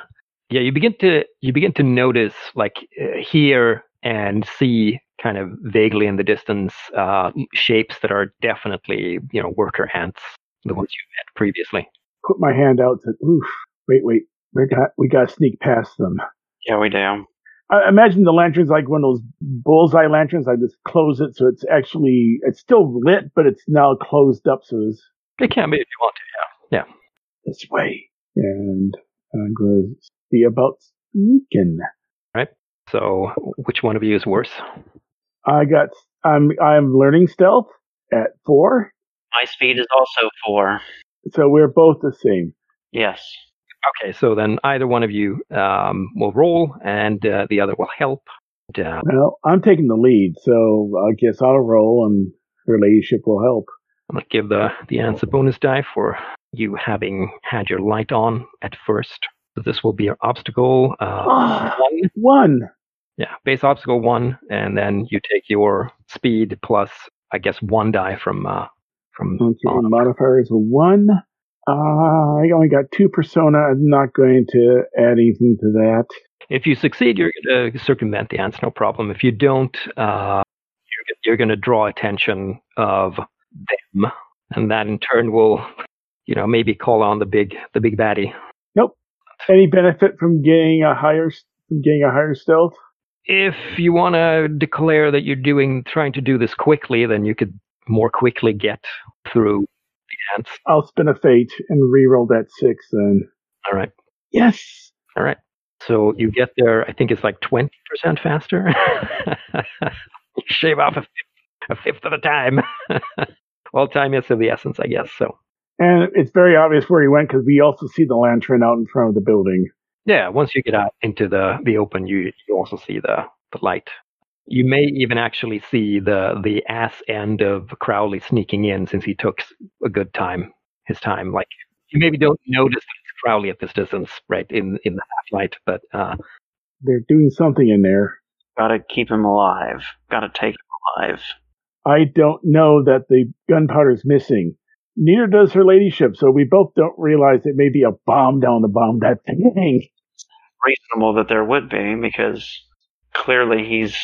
Speaker 1: Yeah, you begin to you begin to notice like uh, here and see kind of vaguely in the distance uh, shapes that are definitely you know worker ants, the ones you met previously.
Speaker 2: Put my hand out. To, oof. Wait, wait. We got we got to sneak past them.
Speaker 3: Yeah, we do.
Speaker 2: I imagine the lantern's like one of those bullseye lanterns. I just close it so it's actually it's still lit, but it's now closed up. So it's
Speaker 1: it can be if you want to. Yeah, yeah.
Speaker 2: This way, and I'm going to see about sneaking.
Speaker 1: Right. So, which one of you is worse?
Speaker 2: I got I'm I'm learning stealth at four.
Speaker 3: My speed is also four.
Speaker 2: So we're both the same.
Speaker 3: Yes.
Speaker 1: Okay, so then either one of you um, will roll, and uh, the other will help.
Speaker 2: Uh, well, I'm taking the lead, so I guess I'll roll, and relationship will help.
Speaker 1: I'm gonna give the the answer bonus die for you having had your light on at first. So this will be your obstacle. Uh,
Speaker 2: one. One.
Speaker 1: Yeah, base obstacle one, and then you take your speed plus, I guess, one die from uh, from.
Speaker 2: Okay, modifier is one. Uh, I only got two persona. I'm not going to add anything to that.
Speaker 1: If you succeed, you're going to circumvent the ants, no problem. If you don't, uh, you're, you're going to draw attention of them, and that in turn will, you know, maybe call on the big the big baddie.
Speaker 2: Nope. Any benefit from getting a higher from getting a higher stealth?
Speaker 1: if you want to declare that you're doing trying to do this quickly, then you could more quickly get through
Speaker 2: I'll spin a fate and re-roll that six then.
Speaker 1: All right.
Speaker 2: Yes.
Speaker 1: All right. So you get there. I think it's like twenty percent faster. <laughs> shave off a fifth, a fifth of the time. <laughs> well, time is of the essence, I guess. So.
Speaker 2: And it's very obvious where he went because we also see the lantern out in front of the building.
Speaker 1: Yeah, once you get out into the, the open, you, you also see the, the light. You may even actually see the the ass end of Crowley sneaking in since he took a good time, his time. Like you maybe don't notice that it's Crowley at this distance, right in in the half light, but uh,
Speaker 2: they're doing something in there.
Speaker 3: Gotta keep him alive. Gotta take him alive.
Speaker 2: I don't know that the gunpowder's missing. Neither does her ladyship, so we both don't realize it may be a bomb down the bomb that <laughs> thing
Speaker 3: reasonable that there would be because clearly he's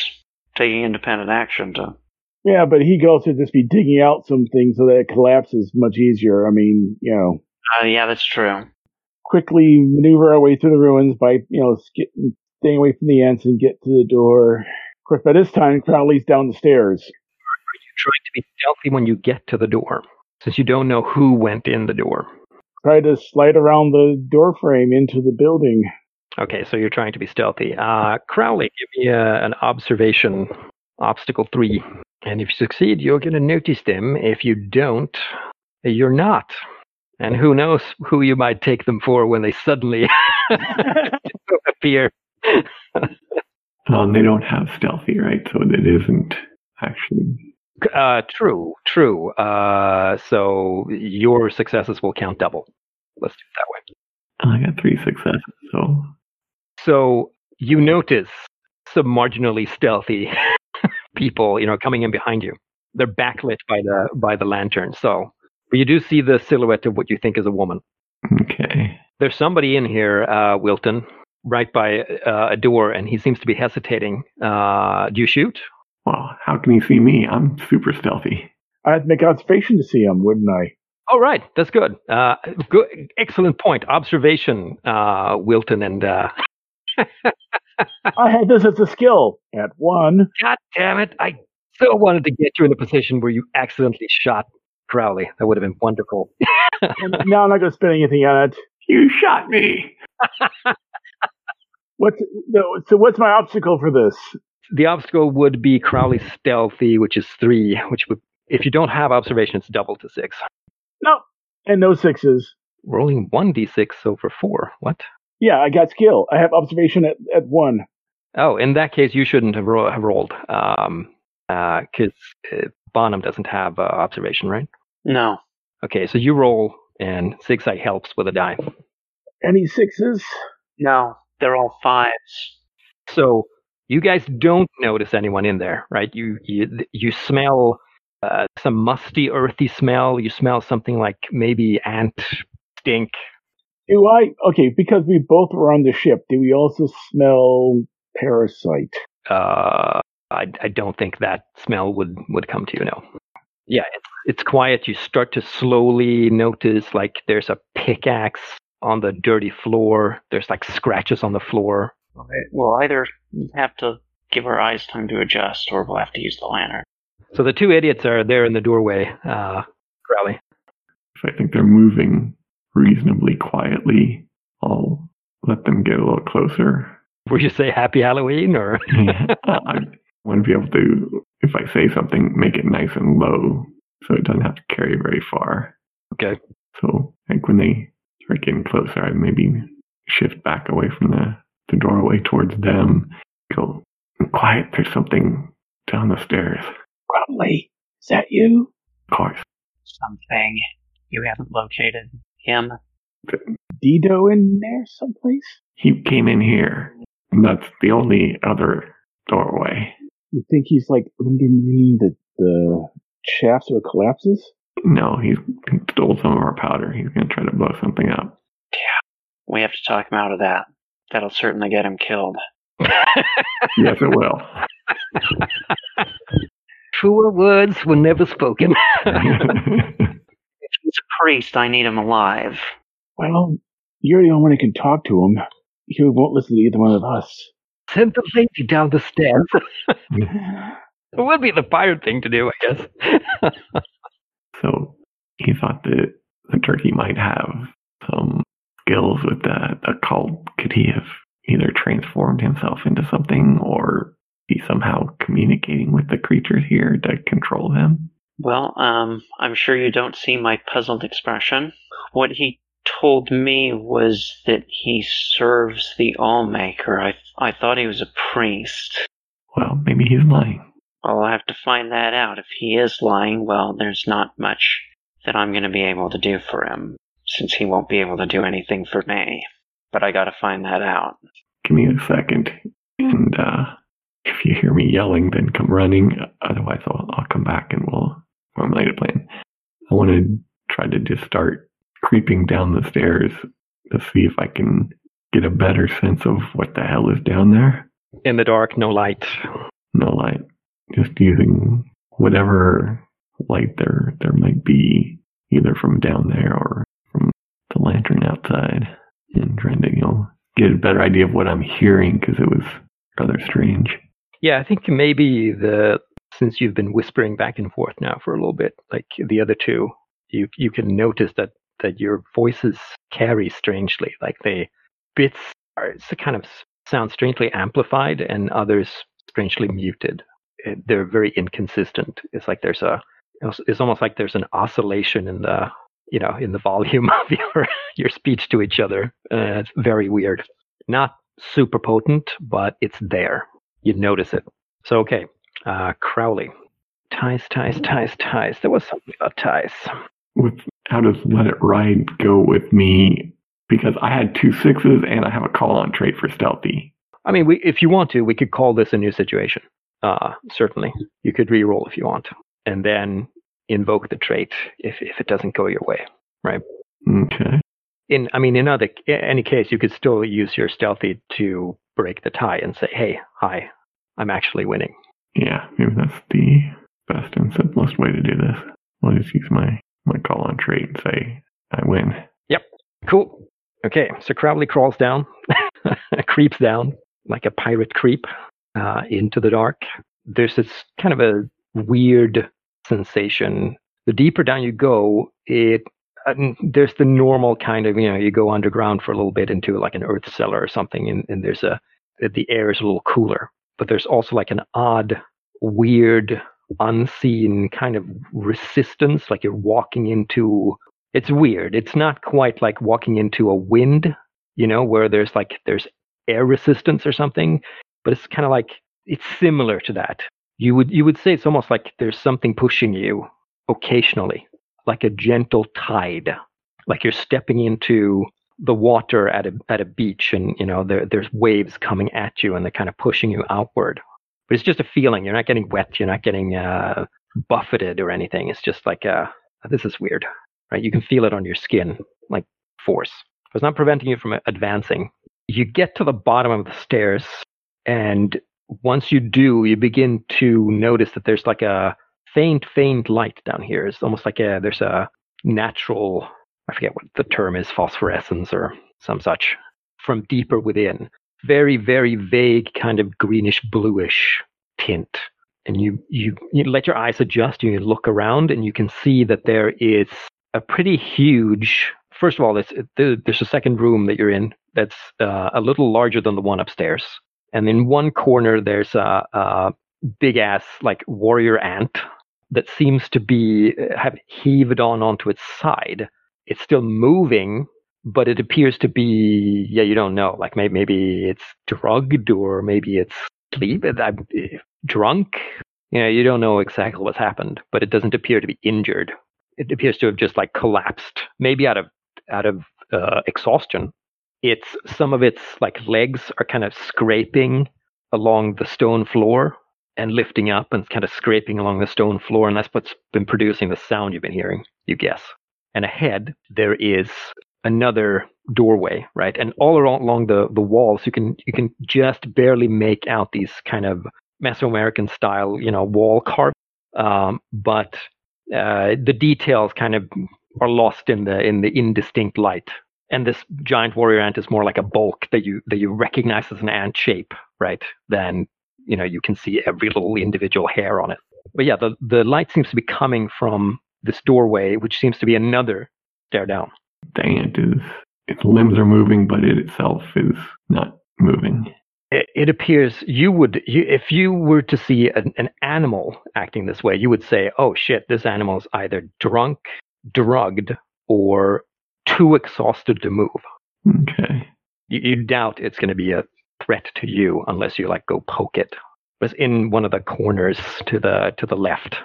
Speaker 3: taking independent action to.
Speaker 2: Yeah, but he goes to just be digging out some things so that it collapses much easier. I mean, you know.
Speaker 3: Uh, yeah, that's true.
Speaker 2: Quickly maneuver our way through the ruins by, you know, staying away from the ants and get to the door. Of course, by this time, Crowley's down the stairs. Are
Speaker 1: you trying to be stealthy when you get to the door, since you don't know who went in the door?
Speaker 2: Try to slide around the door frame into the building.
Speaker 1: Okay, so you're trying to be stealthy. Uh, Crowley, give me a, an observation obstacle three. And if you succeed, you're going to notice them. If you don't, you're not. And who knows who you might take them for when they suddenly <laughs> <laughs> appear. <laughs>
Speaker 4: Um, they don't have stealthy, right? So it isn't actually.
Speaker 1: Uh, true, true. Uh, so your successes will count double. Let's do it that way.
Speaker 4: I got three successes, so
Speaker 1: So you notice some marginally stealthy <laughs> people, you know, coming in behind you. They're backlit by the by the lantern. So but you do see the silhouette of what you think is a woman.
Speaker 4: okay.
Speaker 1: There's somebody in here, uh, Wilton, right by uh, a door, and he seems to be hesitating. Uh, do you shoot?
Speaker 4: Well, how can he see me? I'm super stealthy.
Speaker 2: I'd make observation to see him, wouldn't I?
Speaker 1: All right, that's good. Uh, good, excellent point. Observation, uh, Wilton, and uh, <laughs>
Speaker 2: I had this as a skill at one.
Speaker 1: God damn it, I so wanted to get you in a position where you accidentally shot Crowley. That would have been wonderful.
Speaker 2: And now I'm not going to spend anything on it.
Speaker 4: You shot me. <laughs>
Speaker 2: What's no, so? What's my obstacle for this?
Speaker 1: the obstacle would be Crowley stealthy, which is three, which would, if you don't have observation, it's double to six.
Speaker 2: No, and no sixes.
Speaker 1: Rolling 1d6 over 4. What?
Speaker 2: Yeah, I got skill. I have observation at, at one.
Speaker 1: Oh, in that case, you shouldn't have, ro- have rolled. Um, because uh, Bonham doesn't have uh, observation, right?
Speaker 3: No.
Speaker 1: Okay, so you roll, and Zigzag helps with a die.
Speaker 2: Any sixes?
Speaker 3: No. They're all fives.
Speaker 1: So you guys don't notice anyone in there, right? You you you smell uh, some musty, earthy smell. You smell something like maybe ant stink.
Speaker 2: Do I? Okay, because we both were on the ship. Do we also smell parasite?
Speaker 1: Uh, I I don't think that smell would would come to you. No. Yeah, it's it's quiet. You start to slowly notice like there's a pickaxe on the dirty floor. There's like scratches on the floor.
Speaker 3: We'll either have to give our eyes time to adjust or we'll have to use the lantern.
Speaker 1: So the two idiots are there in the doorway. Uh, Crowley.
Speaker 4: If I think they're moving reasonably quietly, I'll let them get a little closer.
Speaker 1: Would you say Happy Halloween or? <laughs>
Speaker 4: I want to be able to, if I say something, make it nice and low so it doesn't have to carry very far.
Speaker 1: Okay.
Speaker 4: So, like when they start getting closer, I maybe shift back away from the, the doorway towards them. Go, quiet, there's something down the stairs.
Speaker 2: Crowley, is that you?
Speaker 4: Of course.
Speaker 3: Something. You haven't located him.
Speaker 2: Dido in there someplace?
Speaker 4: He came in here. And that's the only other doorway.
Speaker 2: You think he's like underneath the, the shaft so it collapses?
Speaker 4: No, he's, he stole some of our powder. He's going to try to blow something up.
Speaker 3: Yeah, we have to talk him out of that. That'll certainly get him killed. <laughs>
Speaker 4: Yes, it will.
Speaker 1: Truer words were never spoken. <laughs> <laughs>
Speaker 3: If he's a priest, I need him alive.
Speaker 2: Well, you're the only one who can talk to him. He won't listen to either one of us.
Speaker 1: Send the lady down the stairs. <laughs> it would be the pirate thing to do, I guess. <laughs>
Speaker 4: so he thought that the turkey might have some skills with that the cult. Could he have either transformed himself into something or be somehow communicating with the creatures here to control them?
Speaker 3: Well, um, I'm sure you don't see my puzzled expression. What he told me was that he serves the Allmaker. I I thought he was a priest.
Speaker 4: Well, maybe he's lying.
Speaker 3: I'll have to find that out. If he is lying, well, there's not much that I'm going to be able to do for him, since he won't be able to do anything for me. But I gotta find that out.
Speaker 4: Give me a second. And uh, if you hear me yelling, then come running. Otherwise, I'll, I'll come back and we'll a plan. I want to try to just start creeping down the stairs to see if I can get a better sense of what the hell is down there.
Speaker 1: In the dark, no light.
Speaker 4: No light. Just using whatever light there there might be, either from down there or from the lantern outside, and trying to you know get a better idea of what I'm hearing because it was rather strange.
Speaker 1: Yeah, I think maybe the since you've been whispering back and forth now for a little bit, like the other two, you you can notice that that your voices carry strangely, like they bits are kind of sound strangely amplified and others strangely muted. They're very inconsistent. It's like there's a it's almost like there's an oscillation in the you know in the <laughs> volume of your your speech to each other. Uh, it's very weird. Not super potent, but it's there. you notice it. So okay, uh, Crowley, ties, ties, ties, ties. There was something about ties.
Speaker 4: With how does Let It Ride go with me? Because I had two sixes and I have a call on trait for stealthy.
Speaker 1: I mean, we, if you want to, we could call this a new situation. Uh, certainly, you could re-roll if you want, and then invoke the trait if if it doesn't go your way, right?
Speaker 4: Okay.
Speaker 1: In I mean, in other any case, you could still use your stealthy to break the tie and say, "Hey, hi, I'm actually winning."
Speaker 4: Yeah, maybe that's the best and simplest way to do this. I'll just use my, my call on trait and say, I win. Yep.
Speaker 1: Cool. Okay, so Crowley crawls down, <laughs> creeps down like a pirate creep uh, into the dark. There's this kind of a weird sensation. The deeper down you go, it uh, there's the normal kind of you know you go underground for a little bit into like an earth cellar or something, and, and there's a the air is a little cooler. But there's also like an odd, weird, unseen kind of resistance, like you're walking into it's weird. It's not quite like walking into a wind, you know, where there's like there's air resistance or something, but it's kind of like it's similar to that. You would you would say it's almost like there's something pushing you occasionally, like a gentle tide, like you're stepping into the water at a at a beach, and you know there there's waves coming at you, and they're kind of pushing you outward. But it's just a feeling. You're not getting wet. You're not getting uh, buffeted or anything. It's just like uh, this is weird right? You can feel it on your skin, like force. It's not preventing you from advancing. You get to the bottom of the stairs, and once you do, you begin to notice that there's like a faint, faint light down here. It's almost like a there's a natural, I forget what the term is, phosphorescence or some such, from deeper within. Very, very vague, kind of greenish bluish tint. And you, you, you let your eyes adjust you look around and you can see that there is a pretty huge. First of all, there's, there's a second room that you're in that's uh, a little larger than the one upstairs, and in one corner there's a, a big ass like warrior ant that seems to be have heaved on onto its side. It's still moving, but it appears to be yeah you don't know like maybe maybe it's drugged or maybe it's sleep drunk. You know you don't know exactly what's happened, but it doesn't appear to be injured it appears to have just like collapsed, maybe out of out of uh, exhaustion. It's some of its like legs are kind of scraping along the stone floor and lifting up and kind of scraping along the stone floor, and that's what's been producing the sound you've been hearing. You guess. And ahead there is another doorway, right? And all around, along the the walls, you can you can just barely make out these kind of Mesoamerican style, you know, wall carving. Um, but uh, the details kind of are lost in the in the indistinct light. And this giant warrior ant is more like a bulk that you that you recognize as an ant shape, right? Than you know you can see every little individual hair on it. But yeah, the the light seems to be coming from this doorway, which seems to be another stair down.
Speaker 4: Dang it is its limbs are moving, but it itself is not moving.
Speaker 1: It, appears you would you, if you were to see an, an, animal acting this way you would say oh shit this animal is either drunk drugged or too exhausted to move.
Speaker 4: Okay.
Speaker 1: You, you doubt it's going to be a threat to you unless you like go poke it was in one of the corners to the to the left.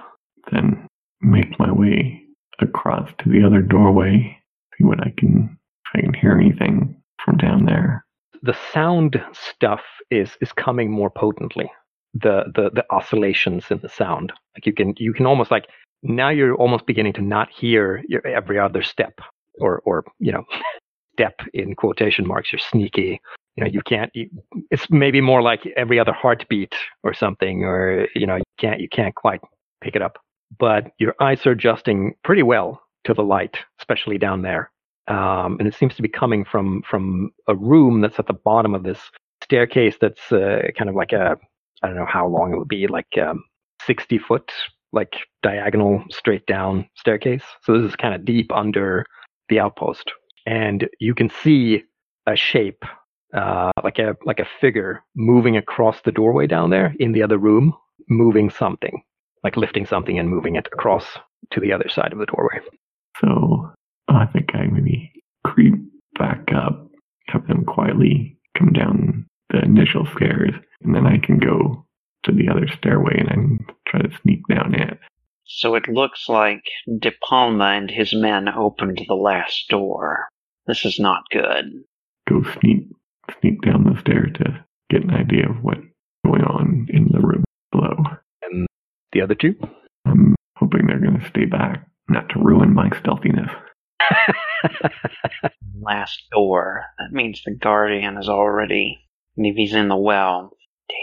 Speaker 4: Then make my way across to the other doorway see what i can if i can hear anything from down there
Speaker 1: the sound stuff is is coming more potently. The the the oscillations in the sound, like you can you can almost like now you're almost beginning to not hear your every other step or or you know <laughs> step in quotation marks. You're sneaky. You know you can't. You, it's maybe more like every other heartbeat or something, or you know you can't you can't quite pick it up. But your eyes are adjusting pretty well to the light, especially down there. Um, and it seems to be coming from from a room that's at the bottom of this staircase that's uh, kind of like a I don't know how long it would be like um, 60 foot like diagonal straight down staircase. So this is kind of deep under the outpost, and you can see a shape uh, like a like a figure moving across the doorway down there in the other room, moving something like lifting something and moving it across to the other side of the doorway.
Speaker 4: So I think I maybe creep back up, have them quietly come down the initial stairs, and then I can go to the other stairway and then try to sneak down it.
Speaker 3: So it looks like De Palma and his men opened the last door. This is not good.
Speaker 4: Go sneak sneak down the stair to get an idea of what's going on in the room below.
Speaker 1: And the other two?
Speaker 4: I'm hoping they're going to stay back, not to ruin my stealthiness. <laughs>
Speaker 3: Last door. That means the Guardian is already. Maybe he's in the well. Damn.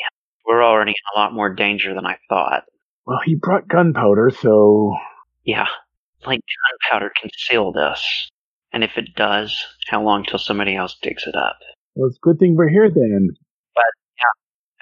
Speaker 3: We're already in a lot more danger than I thought.
Speaker 2: Well, he brought gunpowder, so
Speaker 3: Yeah, like gunpowder can seal this. And if it does, how long till somebody else digs it up?
Speaker 2: well, it's a good thing we're here then.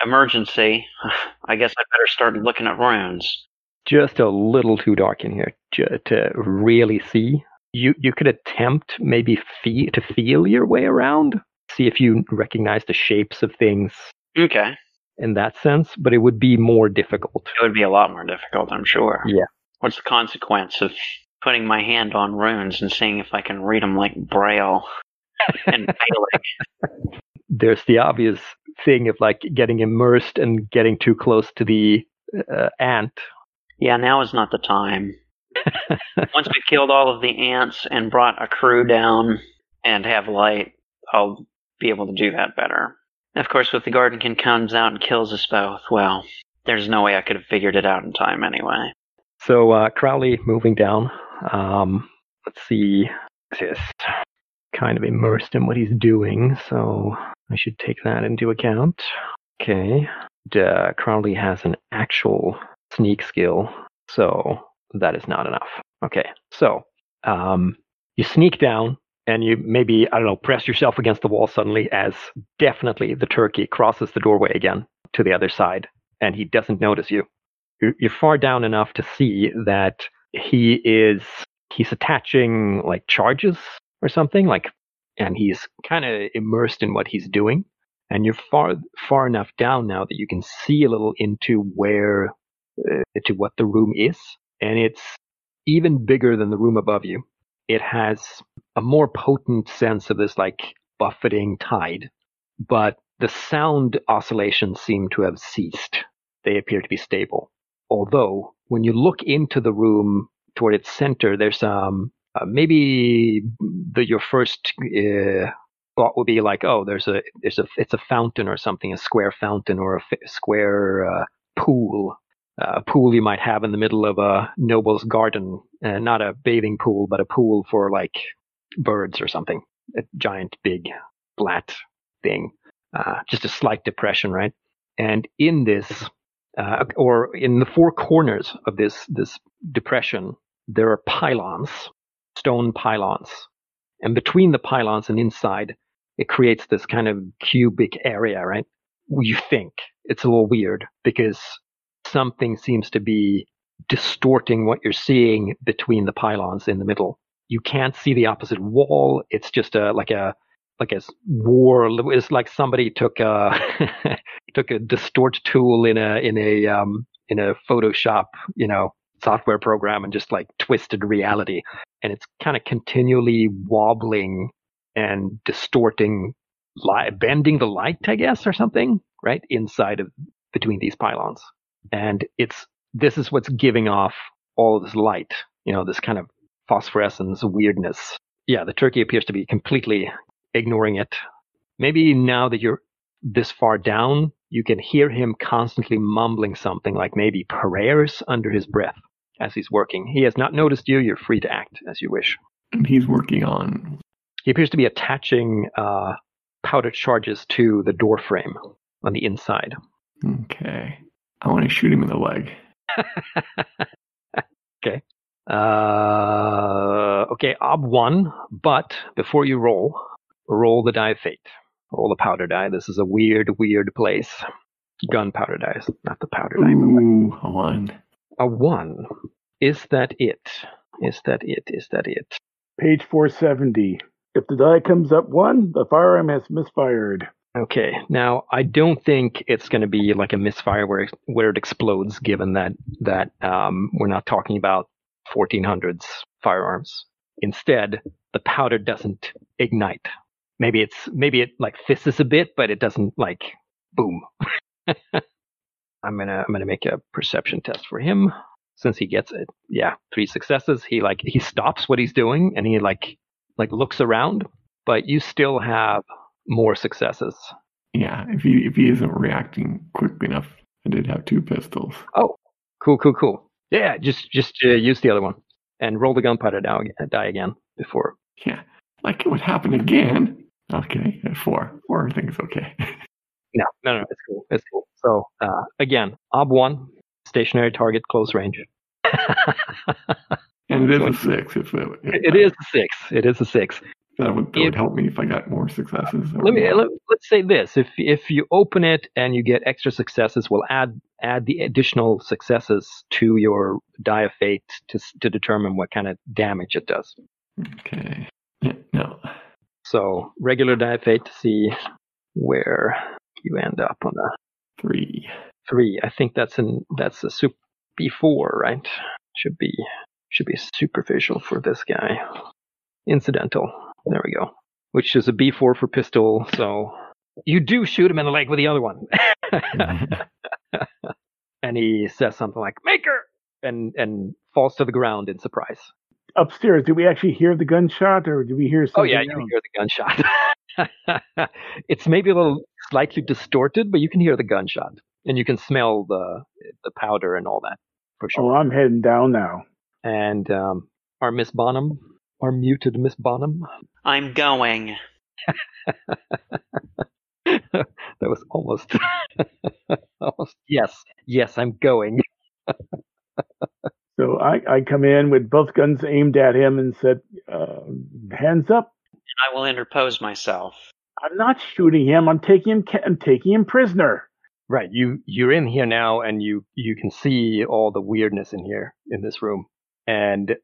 Speaker 3: Emergency. <laughs> I guess I better start looking at runes.
Speaker 1: Just a little too dark in here to, to really see. You you could attempt maybe fe- to feel your way around, see if you recognize the shapes of things
Speaker 3: Okay.
Speaker 1: in that sense, but it would be more difficult.
Speaker 3: It would be a lot more difficult, I'm sure.
Speaker 1: Yeah.
Speaker 3: What's the consequence of putting my hand on runes and seeing if I can read them like Braille and failing? <laughs>
Speaker 1: There's the obvious thing of like getting immersed and getting too close to the uh, ant.
Speaker 3: Yeah, now is not the time. <laughs> Once we've killed all of the ants and brought a crew down and have light, I'll be able to do that better. Of course, if the Guardian comes out and kills us both, well, there's no way I could have figured it out in time anyway.
Speaker 1: So uh, Crowley moving down. Um, let's see, just kind of immersed in what he's doing, so I should take that into account. Okay, uh, Crowley has an actual sneak skill, so that is not enough. Okay, so um, you sneak down and you maybe I don't know press yourself against the wall suddenly as definitely the turkey crosses the doorway again to the other side, and he doesn't notice you you're, you're far down enough to see that he is he's attaching like charges or something like and he's kind of immersed in what he's doing. And you're far far enough down now that you can see a little into where uh, to what the room is. And it's even bigger than the room above you. It has a more potent sense of this like buffeting tide. But the sound oscillations seem to have ceased. They appear to be stable. Although when you look into the room toward its center, there's um uh, maybe the your first uh, thought would be like, oh, there's a there's a it's a fountain or something, a square fountain or a f- square uh, pool. A pool you might have in the middle of a noble's garden, uh, not a bathing pool, but a pool for like birds or something. A giant, big, flat thing. Uh, just a slight depression, right? And in this, uh, or in the four corners of this this depression, there are pylons, stone pylons, and between the pylons and inside, it creates this kind of cubic area, right? You think it's a little weird because something seems to be distorting what you're seeing between the pylons in the middle. You can't see the opposite wall. It's just a like a like a war. It's like somebody took a <laughs> took a distort tool in a in a um, in a Photoshop, you know, software program and just like twisted reality, and it's kind of continually wobbling and distorting, light, bending the light, I guess, or something, right inside of between these pylons, and it's this is what's giving off all of this light, you know, this kind of phosphorescence weirdness. Yeah, the turkey appears to be completely ignoring it. Maybe now that you're this far down, you can hear him constantly mumbling something like maybe prayers under his breath as he's working. He has not noticed you. You're free to act as you wish.
Speaker 4: And he's working on.
Speaker 1: He appears to be attaching uh, powder charges to the door frame on the inside.
Speaker 4: Okay. I want to shoot him in the leg. <laughs>
Speaker 1: okay. Uh, okay, ob one, but before you roll, roll the die of fate. Roll the powder die. This is a weird, weird place. Gunpowder dice, not the powder die.
Speaker 4: Ooh, one.
Speaker 1: A one. Is that it? Is that it? Is that it?
Speaker 2: Page 470. If the die comes up one, the firearm has misfired.
Speaker 1: Okay. Now, I don't think it's going to be like a misfire where it, where it explodes, given that that um, we're not talking about 1400s firearms. Instead, the powder doesn't ignite. maybe it's maybe it like fizzes a bit, but it doesn't like boom. <laughs> I'm gonna I'm gonna make a perception test for him since he gets it. Yeah, three successes. He like he stops what he's doing and he like like looks around, but you still have more successes.
Speaker 4: Yeah, if he if he isn't reacting quickly enough, I did have two pistols.
Speaker 1: Oh, cool, cool, cool. Yeah, just just uh, use the other one and roll the gunpowder die, die again before.
Speaker 4: Yeah, like it would happen again. Okay, four. Four, I think it's okay. <laughs>
Speaker 1: No, no, no, it's cool. It's cool. So uh, again, ob one, stationary target, close range.
Speaker 4: and it is a six. If it,
Speaker 1: it is a six. It is a six.
Speaker 4: That would, that would help me if I got more successes.
Speaker 1: Let me let, us say this: if if you open it and you get extra successes, we'll add add the additional successes to your die of fate to to determine what kind of damage it does.
Speaker 4: Okay. Yeah, no.
Speaker 1: So regular die of fate to see where you end up on a
Speaker 4: three.
Speaker 1: Three. I think that's an that's a super B four, right? Should be should be superficial for this guy. Incidental. There we go. Which is a B4 for pistol, so you do shoot him in the leg with the other one. <laughs> and he says something like, Maker! And, and falls to the ground in surprise.
Speaker 2: Upstairs, did we actually hear the gunshot or did we hear something?
Speaker 1: Oh, yeah,
Speaker 2: else?
Speaker 1: you hear the gunshot. <laughs> it's maybe a little slightly distorted, but you can hear the gunshot. And you can smell the the powder and all that for sure.
Speaker 2: Oh, I'm heading down now.
Speaker 1: And um, our Miss Bonham our muted Miss Bonham.
Speaker 3: I'm going. <laughs>
Speaker 1: that was almost, <laughs> almost. Yes, yes, I'm going.
Speaker 2: So I, I come in with both guns aimed at him and said, uh, "Hands up!"
Speaker 3: I will interpose myself.
Speaker 2: I'm not shooting him. I'm taking him. I'm taking him prisoner.
Speaker 1: Right. You you're in here now, and you you can see all the weirdness in here in this room. And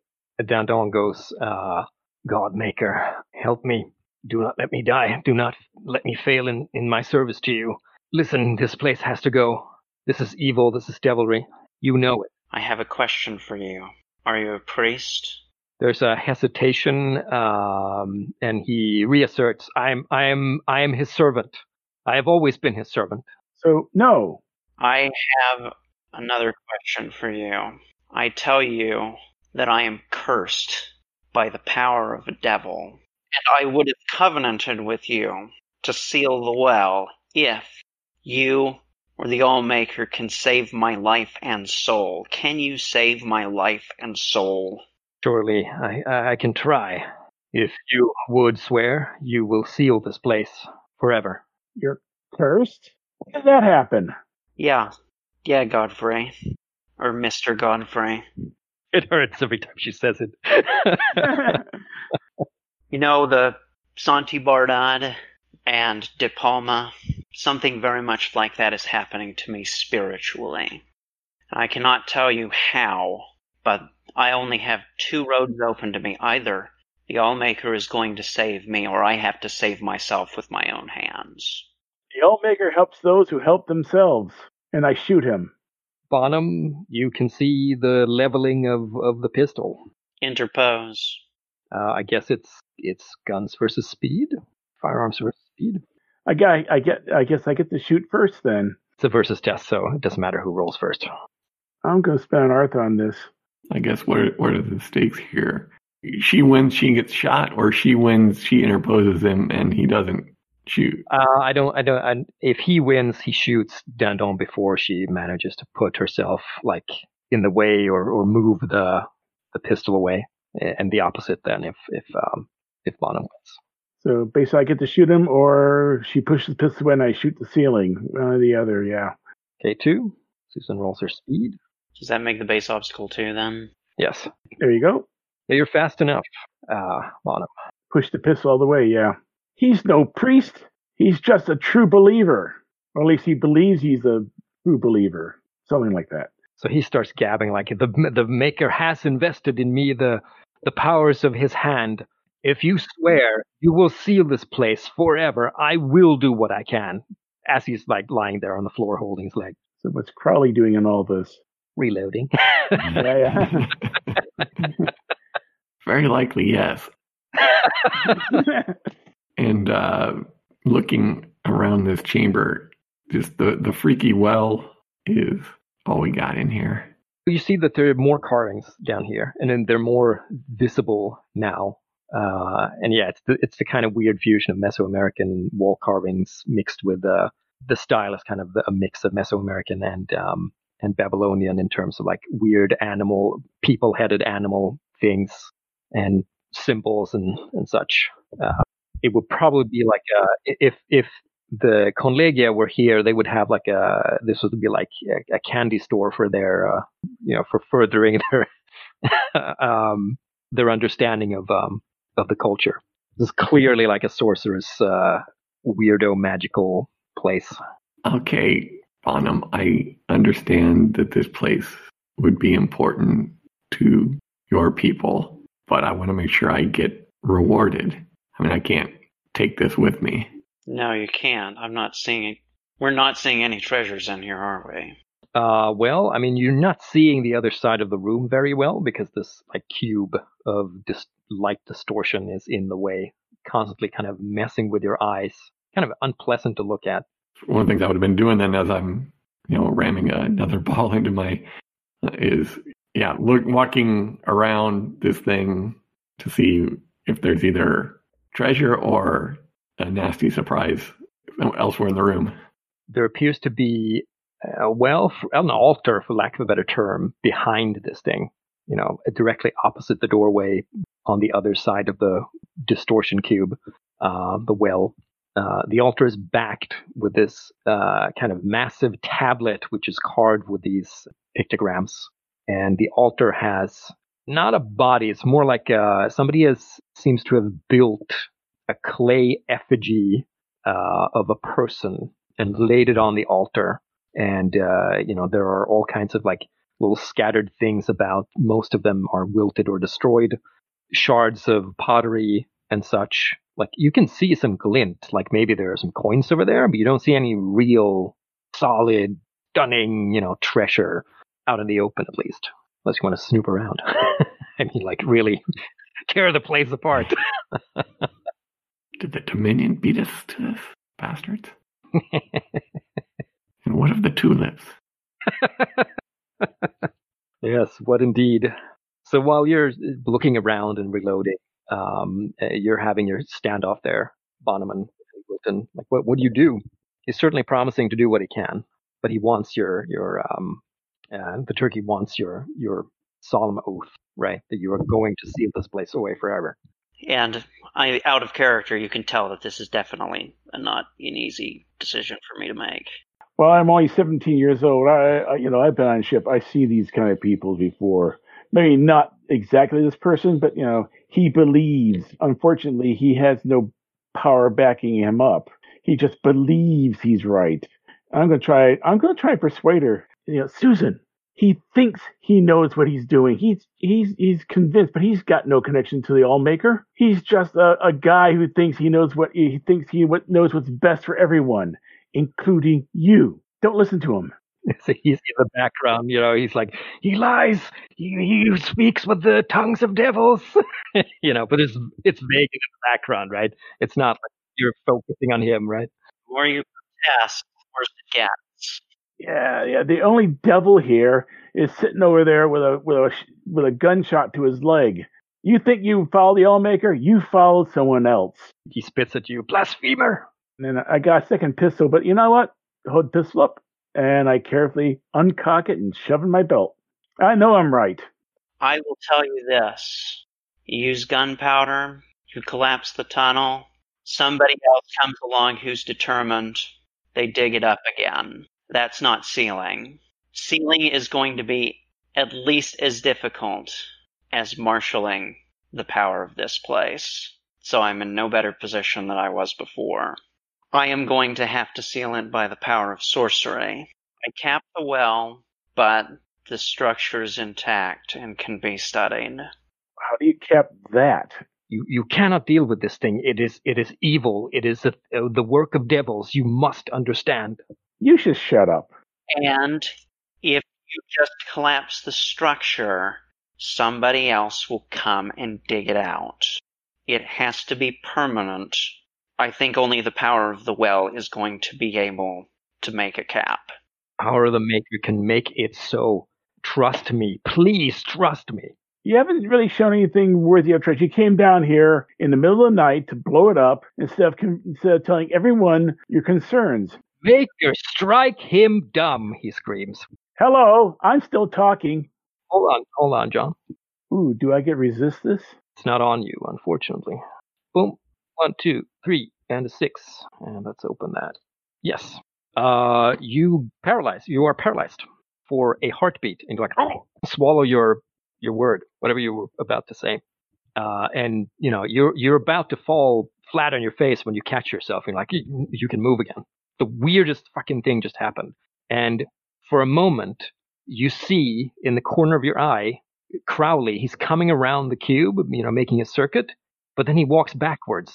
Speaker 1: Dandon goes, uh, God Maker, help me. Do not let me die. Do not let me fail in, in my service to you. Listen, this place has to go. This is evil. This is devilry. You know it.
Speaker 3: I have a question for you. Are you a priest?
Speaker 1: There's a hesitation, um, and he reasserts, "I am, I am, I am his servant. I have always been his servant."
Speaker 2: So no.
Speaker 3: I have another question for you. I tell you that I am cursed by the power of a devil, and I would have covenanted with you to seal the well if you or the All-Maker can save my life and soul. Can you save my life and soul?
Speaker 1: Surely, I, I can try. If you would swear, you will seal this place forever.
Speaker 2: You're cursed? When did that happen?
Speaker 3: Yeah. Yeah, Godfrey. Or Mr. Godfrey.
Speaker 1: It hurts every time she says it. <laughs>
Speaker 3: you know, the Santi Bardad and De Palma, something very much like that is happening to me spiritually. I cannot tell you how, but I only have two roads open to me. Either the Allmaker is going to save me, or I have to save myself with my own hands.
Speaker 2: The Allmaker helps those who help themselves, and I shoot him.
Speaker 1: Bonham, you can see the leveling of, of the pistol.
Speaker 3: Interpose.
Speaker 1: Uh, I guess it's it's guns versus speed, firearms versus speed.
Speaker 2: I get, I get, I guess I get to shoot first then.
Speaker 1: It's a versus test, so it doesn't matter who rolls first.
Speaker 2: I'm going to spend an Artha on this.
Speaker 4: I guess what are, what are the stakes here? She wins, she gets shot, or she wins, she interposes him, and he doesn't shoot.
Speaker 1: Uh, I don't. I don't. I, if he wins, he shoots Dandon before she manages to put herself like in the way or, or move the the pistol away, and the opposite then if if um, if Bonham wins.
Speaker 2: So basically, I get to shoot him, or she pushes the pistol away and I shoot the ceiling. One or the other, yeah.
Speaker 1: K two. Susan rolls her speed.
Speaker 3: Does that make the base obstacle two then?
Speaker 1: Yes.
Speaker 2: There you go.
Speaker 1: Yeah, you're fast enough, uh, Bonham.
Speaker 2: Push the pistol all the way, yeah. He's no priest. He's just a true believer. Or at least he believes he's a true believer. Something like that.
Speaker 1: So he starts gabbing like the the maker has invested in me the the powers of his hand. If you swear you will seal this place forever, I will do what I can. As he's like lying there on the floor holding his leg.
Speaker 2: So what's Crowley doing in all this?
Speaker 1: Reloading.
Speaker 2: yeah, yeah. <laughs>
Speaker 4: Very likely, yes. <laughs> And uh, looking around this chamber, just the, the freaky well is all we got in here.
Speaker 1: You see that there are more carvings down here, and then they're more visible now. Uh, and yeah, it's the, it's the kind of weird fusion of Mesoamerican wall carvings mixed with uh, the style is kind of a mix of Mesoamerican and um, and Babylonian in terms of like weird animal, people-headed animal things and symbols and and such. Uh, it would probably be like uh, if if the Conlegia were here, they would have like a this would be like a, a candy store for their uh, you know for furthering <laughs> their <laughs> um, their understanding of um, of the culture. This is clearly like a sorcerer's uh, weirdo magical place.
Speaker 4: Okay, Bonham, I understand that this place would be important to your people, but I want to make sure I get rewarded. I mean, I can't take this with me.
Speaker 3: No, you can't. I'm not seeing. We're not seeing any treasures in here, are we?
Speaker 1: Uh, well, I mean, you're not seeing the other side of the room very well because this like cube of dis- light distortion is in the way, constantly kind of messing with your eyes. Kind of unpleasant to look at.
Speaker 4: One of the things I would have been doing then, as I'm, you know, ramming another <laughs> ball into my, uh, is yeah, look, walking around this thing to see if there's either treasure or a nasty surprise elsewhere in the room.
Speaker 1: There appears to be, a well, an altar, for lack of a better term, behind this thing. You know, directly opposite the doorway on the other side of the distortion cube, uh, the well. Uh, the altar is backed with this uh, kind of massive tablet, which is carved with these pictograms. And the altar has not a body; it's more like uh, somebody has seems to have built a clay effigy uh, of a person and laid it on the altar. And uh, you know there are all kinds of like little scattered things about. Most of them are wilted or destroyed. Shards of pottery and such. Like you can see some glint. Like maybe there are some coins over there, but you don't see any real solid, stunning, you know, treasure out in the open at least. Unless you want to snoop around. <laughs> I mean, like really <laughs> tear the place apart. <laughs>
Speaker 4: Did the Dominion beat us to this, bastards? and what of the tulips?
Speaker 1: yes, what indeed. So while you're looking around and reloading, um, uh, you're having your standoff there, Bonham and Wilton. Like, what, what do you do? He's certainly promising to do what he can, but he wants your your um, uh, the turkey wants your your solemn oath, right? That you are going to seal this place away forever.
Speaker 3: And I, out of character, you can tell that this is definitely a not an easy decision for me to make.
Speaker 2: Well, I'm only 17 years old. I, I, you know, I've been on ship. I see these kind of people before. Maybe not exactly this person, but you know, he believes. Unfortunately, he has no power backing him up. He just believes he's right. I'm gonna try. I'm gonna try and persuade her. You know, Susan. He thinks he knows what he's doing. He's he's he's convinced, but he's got no connection to the Allmaker. He's just a, a guy who thinks he knows what he thinks he what, knows what's best for everyone, including you. Don't listen to him.
Speaker 1: So he's in the background, you know. He's like, he lies. He, he speaks with the tongues of devils, <laughs> you know. But it's it's vague in the background, right? It's not like you're focusing on him, right?
Speaker 3: The more you protest, the worse it gets.
Speaker 2: Yeah, yeah. The only devil here is sitting over there with a with a with a gunshot to his leg. You think you follow the Allmaker? You followed someone else.
Speaker 1: He spits at you, blasphemer.
Speaker 2: And then I got a second pistol, but you know what? Hold the pistol up, and I carefully uncock it and shove in my belt. I know I'm right.
Speaker 3: I will tell you this: you use gunpowder, you collapse the tunnel. Somebody else comes along who's determined. They dig it up again. That's not sealing. Sealing is going to be at least as difficult as marshaling the power of this place. So I'm in no better position than I was before. I am going to have to seal it by the power of sorcery. I capped the well, but the structure is intact and can be studied.
Speaker 2: How do you cap that?
Speaker 1: You you cannot deal with this thing. It is it is evil. It is a, uh, the work of devils. You must understand.
Speaker 2: You should shut up.
Speaker 3: And if you just collapse the structure, somebody else will come and dig it out. It has to be permanent I think only the power of the well is going to be able to make a cap.
Speaker 1: Power of the Maker can make it so. Trust me. Please trust me.
Speaker 2: You haven't really shown anything worthy of trust. You came down here in the middle of the night to blow it up instead of, instead of telling everyone your concerns.
Speaker 1: Maker, strike him dumb, he screams.
Speaker 2: Hello, I'm still talking.
Speaker 1: Hold on, hold on, John.
Speaker 2: Ooh, do I get resist this?
Speaker 1: It's not on you, unfortunately. Boom. One, two, three, and a six. And let's open that. Yes. Uh, you paralyzed. You are paralyzed for a heartbeat, and you're like, oh, swallow your your word, whatever you were about to say. Uh, and you know you're you're about to fall flat on your face when you catch yourself. You're like, you, you can move again. The weirdest fucking thing just happened, and for a moment you see in the corner of your eye Crowley. He's coming around the cube, you know, making a circuit, but then he walks backwards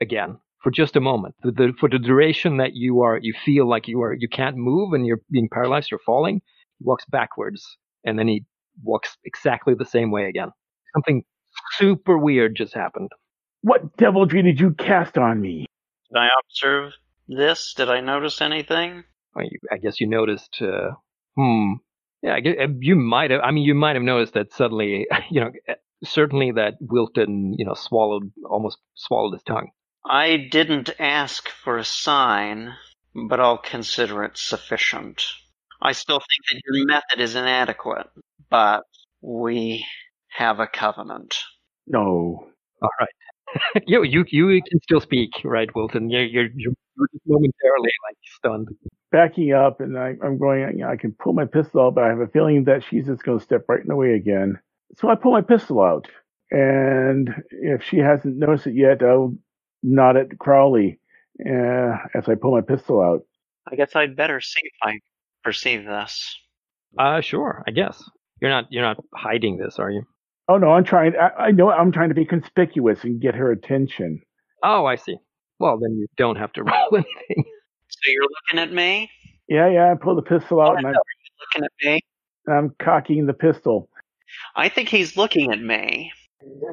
Speaker 1: again for just a moment. The, the, for the duration that you are, you feel like you are, you can't move and you're being paralyzed, you're falling. He walks backwards, and then he walks exactly the same way again. Something super weird just happened.
Speaker 2: What deviltry did you cast on me?
Speaker 3: Did I observe this? Did I notice anything?
Speaker 1: Well, I guess you noticed. Uh, hmm. Yeah, I guess, uh, you might have. I mean, you might have noticed that suddenly. <laughs> You know, certainly that Wilton, you know, swallowed almost swallowed his tongue.
Speaker 3: I didn't ask for a sign, but I'll consider it sufficient. I still think that your method is inadequate, but we have a covenant.
Speaker 2: No.
Speaker 1: All right. <laughs> you you you can still speak, right, Wilton? You're you're, you're just momentarily like stunned.
Speaker 2: Backing up, and I, I'm going. You know, I can pull my pistol out, but I have a feeling that she's just going to step right in the way again. So I pull my pistol out, and if she hasn't noticed it yet, I'll nod at Crowley uh, as I pull my pistol out.
Speaker 3: I guess I'd better see if I perceive this.
Speaker 1: Uh, sure. I guess you're not you're not hiding this, are you?
Speaker 2: Oh no, I'm trying. I, I know I'm trying to be conspicuous and get her attention.
Speaker 1: Oh, I see. Well, then you don't have to <laughs> roll anything.
Speaker 3: So you're looking at me?
Speaker 2: Yeah, yeah. I pull the pistol out
Speaker 3: oh,
Speaker 2: and I'm
Speaker 3: looking at me?
Speaker 2: I'm cocking the pistol.
Speaker 3: I think he's looking at me.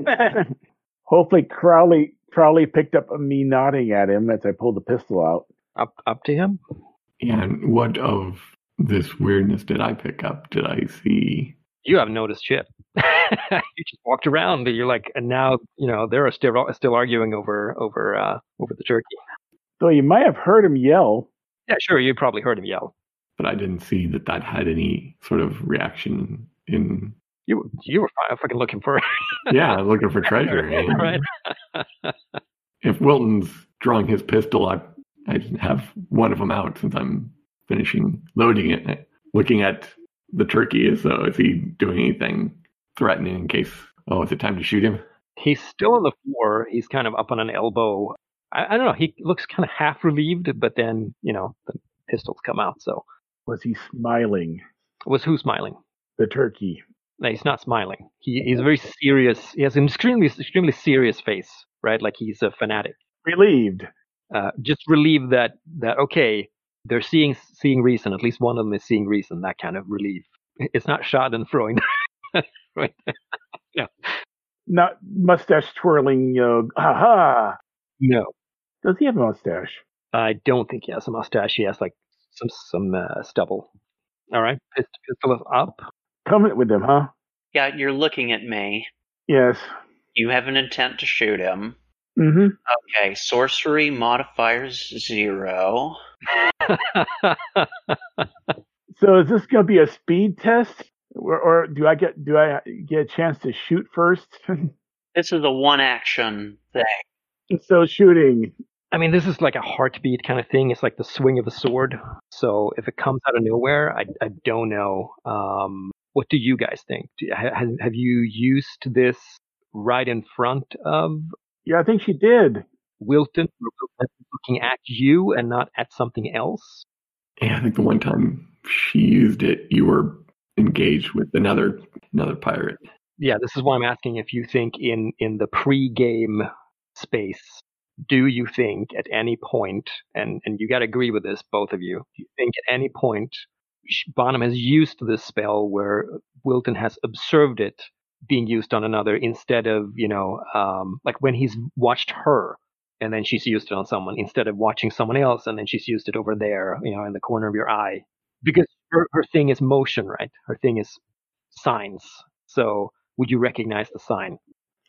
Speaker 3: <laughs>
Speaker 2: Hopefully, Crowley Crowley picked up me nodding at him as I pulled the pistol out.
Speaker 1: Up up to him.
Speaker 4: And what of this weirdness did I pick up? Did I see?
Speaker 1: You haven't noticed shit. <laughs> you just walked around. And you're like, and now you know they're still still arguing over over uh, over the turkey.
Speaker 2: So you might have heard him yell.
Speaker 1: Yeah, sure. You probably heard him yell.
Speaker 4: But I didn't see that that had any sort of reaction in.
Speaker 1: You you were fucking looking for <laughs>
Speaker 4: Yeah, looking for treasure. <laughs>
Speaker 1: Right.
Speaker 4: If Wilton's drawing his pistol, I I have one of them out since I'm finishing loading it. Looking at the turkey as though is he doing anything threatening in case? Oh, is it time to shoot him?
Speaker 1: He's still on the floor. He's kind of up on an elbow. I, I don't know. He looks kind of half relieved, but then you know the pistols come out. So
Speaker 2: Was he smiling?
Speaker 1: was who smiling?
Speaker 2: The turkey.
Speaker 1: No, he's not smiling. He he's very serious. He has an extremely extremely serious face, right? Like he's a fanatic.
Speaker 2: Relieved.
Speaker 1: Uh, just relieved that that okay, they're seeing seeing reason. At least one of them is seeing reason. That kind of relief. It's not Schadenfreude. <laughs> right? <laughs> Yeah.
Speaker 2: Not mustache twirling, you know, ha ha.
Speaker 1: No,
Speaker 2: Does he have a mustache?
Speaker 1: I don't think he has a mustache. He has like some some uh, stubble. All right, Pist- pistol is up.
Speaker 2: Coming with him, huh?
Speaker 3: Yeah, you're looking at me.
Speaker 2: Yes.
Speaker 3: You have an intent to shoot him.
Speaker 2: Mm-hmm.
Speaker 3: Okay, sorcery modifiers zero. <laughs>
Speaker 2: So is this going to be a speed test, or, or do I get do I get a chance to shoot first? <laughs>
Speaker 3: This is a one action thing.
Speaker 2: so shooting.
Speaker 1: I mean, this is like a heartbeat kind of thing. It's like the swing of a sword. So if it comes out of nowhere, I, I don't know. Um, what do you guys think? Do, have, have you used this right in front of
Speaker 2: Yeah, I think she did.
Speaker 1: Wilton, where Wilton is looking at you and not at something else?
Speaker 4: Yeah, I think the one time she used it, you were engaged with another another pirate.
Speaker 1: Yeah, this is why I'm asking if you think in in the pre-game space, do you think at any point, and and you got to agree with this, both of you, do you think at any point Sh- Bonham has used this spell where Wilton has observed it being used on another instead of you know um, like when he's watched her and then she's used it on someone instead of watching someone else, and then she's used it over there, you know, in the corner of your eye, because her, her thing is motion, right? Her thing is signs. So would you recognize the sign?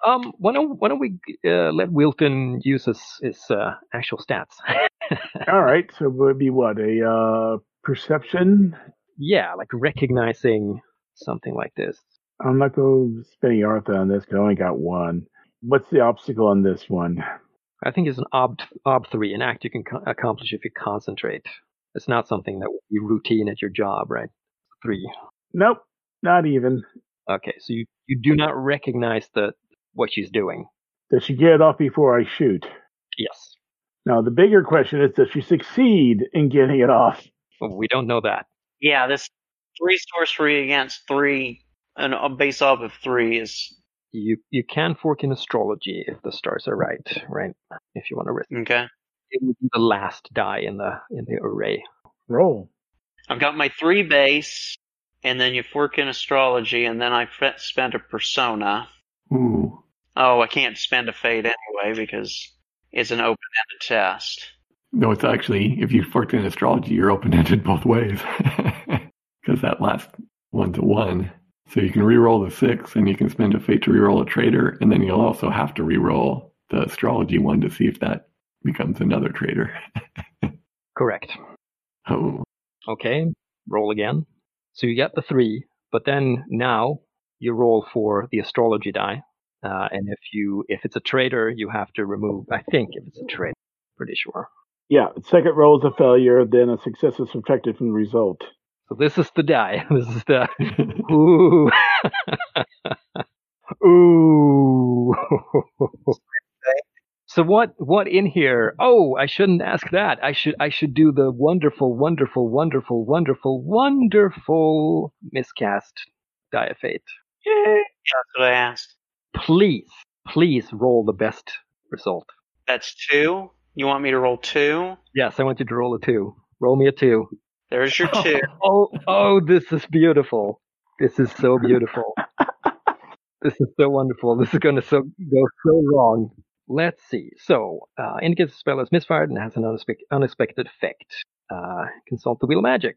Speaker 1: Um, why don't why don't we uh, let Wilton use his his uh, actual stats? <laughs>
Speaker 2: All right, so it would be what a uh, perception.
Speaker 1: yeah, like recognizing something like this.
Speaker 2: I'm not going to spend Artha on this because I only got one. What's the obstacle on this one?
Speaker 1: I think it's an ob ob three, an act you can co- accomplish if you concentrate. It's not something that be routine at your job, right? Three.
Speaker 2: Nope, not even.
Speaker 1: Okay, so you, you do not recognize the what she's doing.
Speaker 2: Does she get it off before I shoot?
Speaker 1: Yes.
Speaker 2: Now, the bigger question is, does she succeed in getting it off?
Speaker 1: Well, we don't know that.
Speaker 3: Yeah, this three sorcery against three, and uh, a base off of three is
Speaker 1: You you can fork in astrology if the stars are right, right? If you want to risk
Speaker 3: okay.
Speaker 1: it would be the last die in the in the array.
Speaker 2: Roll.
Speaker 3: I've got my three base, and then you fork in astrology, and then I fe- spent a persona.
Speaker 4: Ooh.
Speaker 3: Oh, I can't spend a fate anyway because it's an open-ended test.
Speaker 4: No, it's actually, if you forked in astrology, you're open ended both ways. <laughs> Because that last one's a one. So you can re-roll the six, and you can spend a fate to re-roll a traitor, and then you'll also have to re-roll the astrology one to see if that becomes another traitor. <laughs>
Speaker 1: Correct.
Speaker 4: Oh,
Speaker 1: Okay, roll again. So you get the three, but then now you roll for the astrology die. Uh, and if you if it's a traitor, you have to remove. I think if it's a traitor, pretty sure.
Speaker 2: Yeah, second roll is a failure, then a success is subtracted from the result.
Speaker 1: So this is the die. <laughs> This is the <laughs> ooh <laughs> ooh. so what what in here? Oh, I shouldn't ask that. I should I should do the wonderful, wonderful, wonderful, wonderful, wonderful miscast die of fate.
Speaker 3: Yay! That's what I asked.
Speaker 1: Please, please roll the best result.
Speaker 3: That's two. You want me to roll two?
Speaker 1: Yes, I want you to roll a two. Roll me a two.
Speaker 3: There's your two. <laughs>
Speaker 1: Oh, oh, this is beautiful. This is so beautiful. this is so wonderful. This is going to so go so wrong. Let's see. So, uh, indicates the spell is misfired and has an unexpected, unexpected effect. Uh, consult the wheel of magic.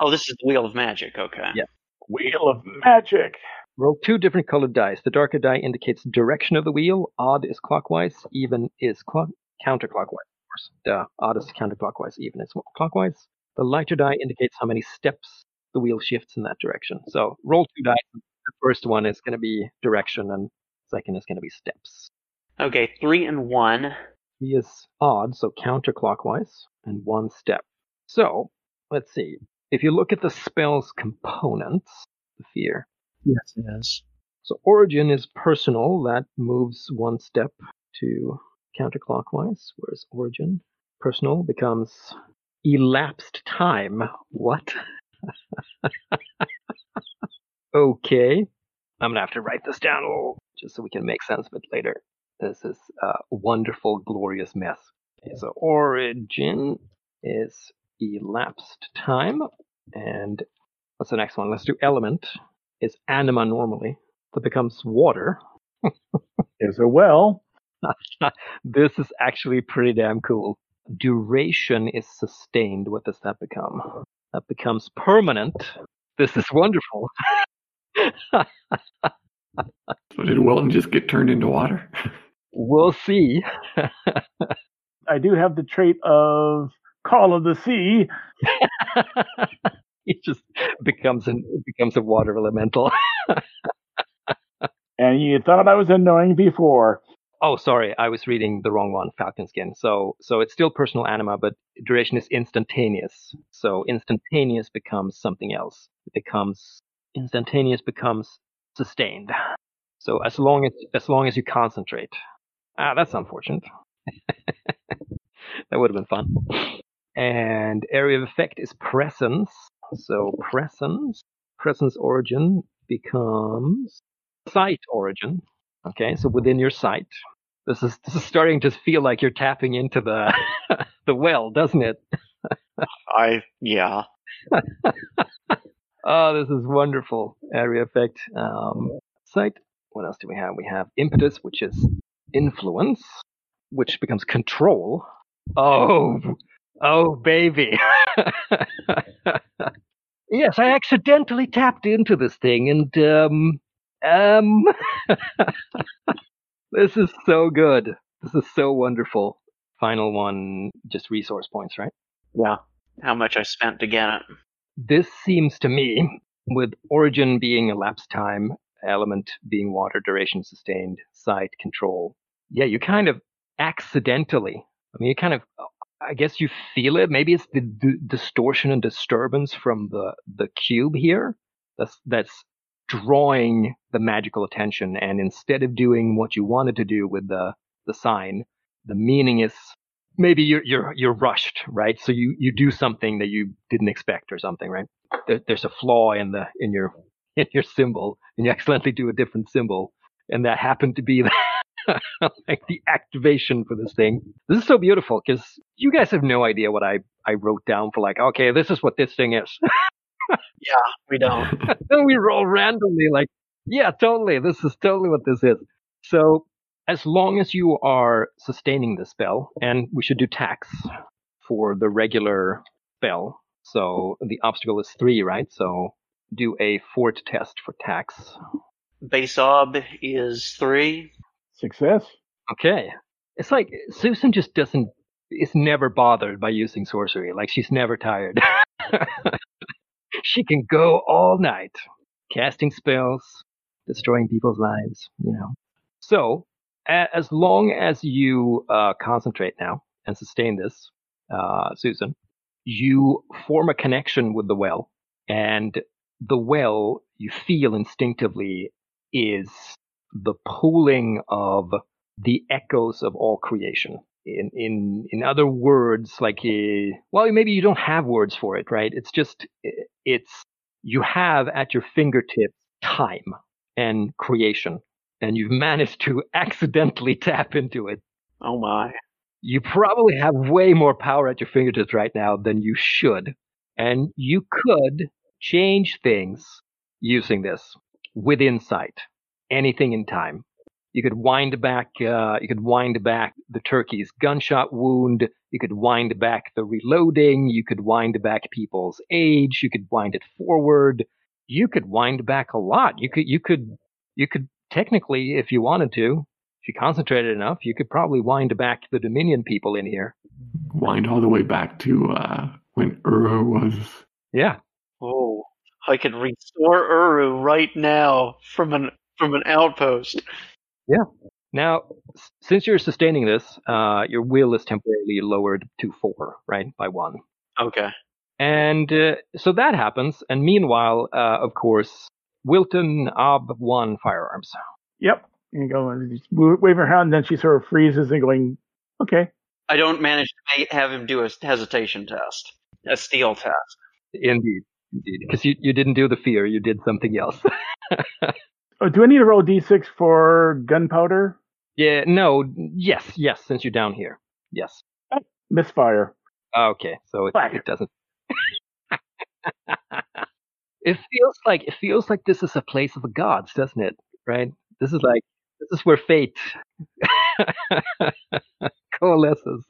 Speaker 3: Oh, this is the wheel of magic. Okay.
Speaker 1: Yeah.
Speaker 2: Wheel of magic.
Speaker 1: Roll two different colored dice. The darker die indicates direction of the wheel. Odd is clockwise. Even is clock counterclockwise. Of course, the odd is counterclockwise. Even is clockwise. The lighter die indicates how many steps the wheel shifts in that direction. So roll two dice. The first one is going to be direction, and second is going to be steps.
Speaker 3: Okay. Three and one.
Speaker 1: Three is odd, so counterclockwise, and one step. So let's see. If you look at the spell's components, the fear.
Speaker 3: Yes, it is.
Speaker 1: So origin is personal. That moves one step to counterclockwise, whereas origin personal becomes elapsed time. What? <laughs> okay. I'm gonna have to write this down a little just so we can make sense of it later. This is a wonderful, glorious mess. Okay, so origin is elapsed time, and what's the next one? Let's do element. Is anima normally that becomes water. <laughs>
Speaker 2: There's a well. <laughs>
Speaker 1: this is actually pretty damn cool. Duration is sustained. What does that become? That becomes permanent. This is wonderful. <laughs>
Speaker 4: so did Wilton just get turned into water?
Speaker 1: we'll see. <laughs>
Speaker 2: I do have the trait of call of the sea.
Speaker 1: it just becomes an becomes a water elemental.
Speaker 2: And you thought I was annoying before.
Speaker 1: Oh, sorry, I was reading the wrong one. Falcon skin. So so it's still personal anima, but duration is instantaneous. So instantaneous becomes something else. It becomes instantaneous becomes sustained. So as long as as long as you concentrate. Ah, that's unfortunate. <laughs> that would have been fun. And area of effect is presence. So presence, presence origin becomes sight origin. Okay, so within your sight. This is this is starting to feel like you're tapping into the <laughs> the well, doesn't it?
Speaker 3: I yeah. <laughs>
Speaker 1: Oh, this is wonderful. Area effect. Um, sight. What else do we have? We have impetus, which is influence. which becomes control. Oh, oh, baby. <laughs> yes, I accidentally tapped into this thing, and um, um, <laughs> this is so good. This is so wonderful. Final one, just resource points, right?
Speaker 3: Yeah. How much I spent to get it.
Speaker 1: This seems to me, with origin being elapsed time, element being water, duration sustained, sight, control. Yeah, you kind of accidentally, I mean, you kind of, I guess you feel it. Maybe it's the d- distortion and disturbance from the, the cube here that's, that's drawing the magical attention. And instead of doing what you wanted to do with the, the sign, the meaning is maybe you're you're you're rushed, right? So you you do something that you didn't expect or something, right? There, there's a flaw in the in your <laughs> in your symbol, and you accidentally do a different symbol, and that happened to be the, <laughs> like the activation for this thing. This is so beautiful because you guys have no idea what I I wrote down for like, okay, this is what this thing is. <laughs>
Speaker 3: Yeah, we don't. <laughs>
Speaker 1: then we roll randomly, like, yeah, totally, this is totally what this is. So as long as you are sustaining the spell, and we should do tax for the regular spell. So the obstacle is three, right? So do a forte test for tax.
Speaker 3: Base ob is three.
Speaker 2: Success.
Speaker 1: Okay. It's like Susan just doesn't is never bothered by using sorcery. Like she's never tired. <laughs> she can go all night casting spells, destroying people's lives, you know. So, as long as you uh, concentrate now and sustain this, uh, Susan, you form a connection with the well, and the well you feel instinctively is the pooling of the echoes of all creation. In in in other words, like uh, well, maybe you don't have words for it, right? It's just it's you have at your fingertips time and creation, and you've managed to <laughs> accidentally tap into it.
Speaker 3: Oh my.
Speaker 1: You probably have way more power at your fingertips right now than you should, and you could change things using this with insight. Anything in time. You could wind back. Uh, you could wind back the turkey's gunshot wound. You could wind back the reloading. You could wind back people's age. You could wind it forward. You could wind back a lot. You could. You could. You could technically, if you wanted to, if you concentrated enough, you could probably wind back the Dominion people in here.
Speaker 4: Wind all the way back to uh, when Uru was.
Speaker 1: Yeah.
Speaker 3: Oh, I could restore Uru right now from an from an outpost.
Speaker 1: Now, since you're sustaining this, uh, your will is temporarily lowered to four, right, by one.
Speaker 3: Okay.
Speaker 1: And uh, so that happens. And meanwhile, uh, of course, Wilton Ob One firearms.
Speaker 2: Yep. And you go and just wave her hand, and then she sort of freezes and going, okay.
Speaker 3: I don't manage to have him do a hesitation test, a steel test.
Speaker 1: Indeed, indeed, because you, you didn't do the fear, you did something else. <laughs>
Speaker 2: Oh, do I need to roll d6 for gunpowder?
Speaker 1: yeah, no, yes, yes. Since you're down here, yes.
Speaker 2: Oh, misfire.
Speaker 1: Okay, so it, it doesn't. it feels like it feels like this is a place of the gods, doesn't it? Right? This is like this is where fate <laughs> coalesces.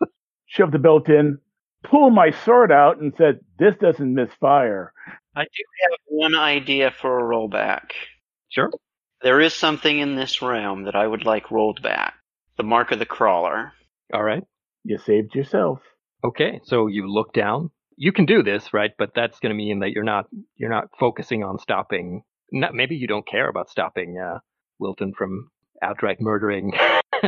Speaker 2: Shoved the belt in, pulled my sword out, and said, "This doesn't misfire."
Speaker 3: I do have one idea for a rollback.
Speaker 1: Sure.
Speaker 3: There is something in this room that I would like rolled back. The mark of the crawler.
Speaker 1: All right.
Speaker 2: You saved yourself.
Speaker 1: Okay. So you look down. You can do this, right? But that's going to mean that you're not you're not focusing on stopping. Not, maybe you don't care about stopping uh, Wilton from outright murdering <laughs>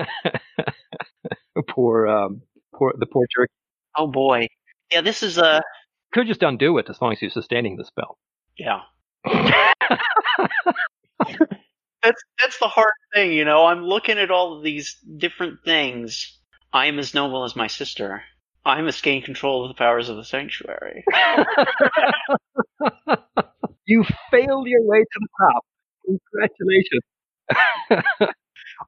Speaker 1: poor um, poor the poor jerk.
Speaker 3: Oh boy. Yeah, this is a
Speaker 1: Could just undo it as long as you're sustaining the spell.
Speaker 3: yeah. <laughs> That's that's the hard thing, you know. I'm looking at all of these different things. I am as noble as my sister. I must gain control of the powers of the sanctuary. <laughs>
Speaker 1: you failed your way to the top. Congratulations. <laughs>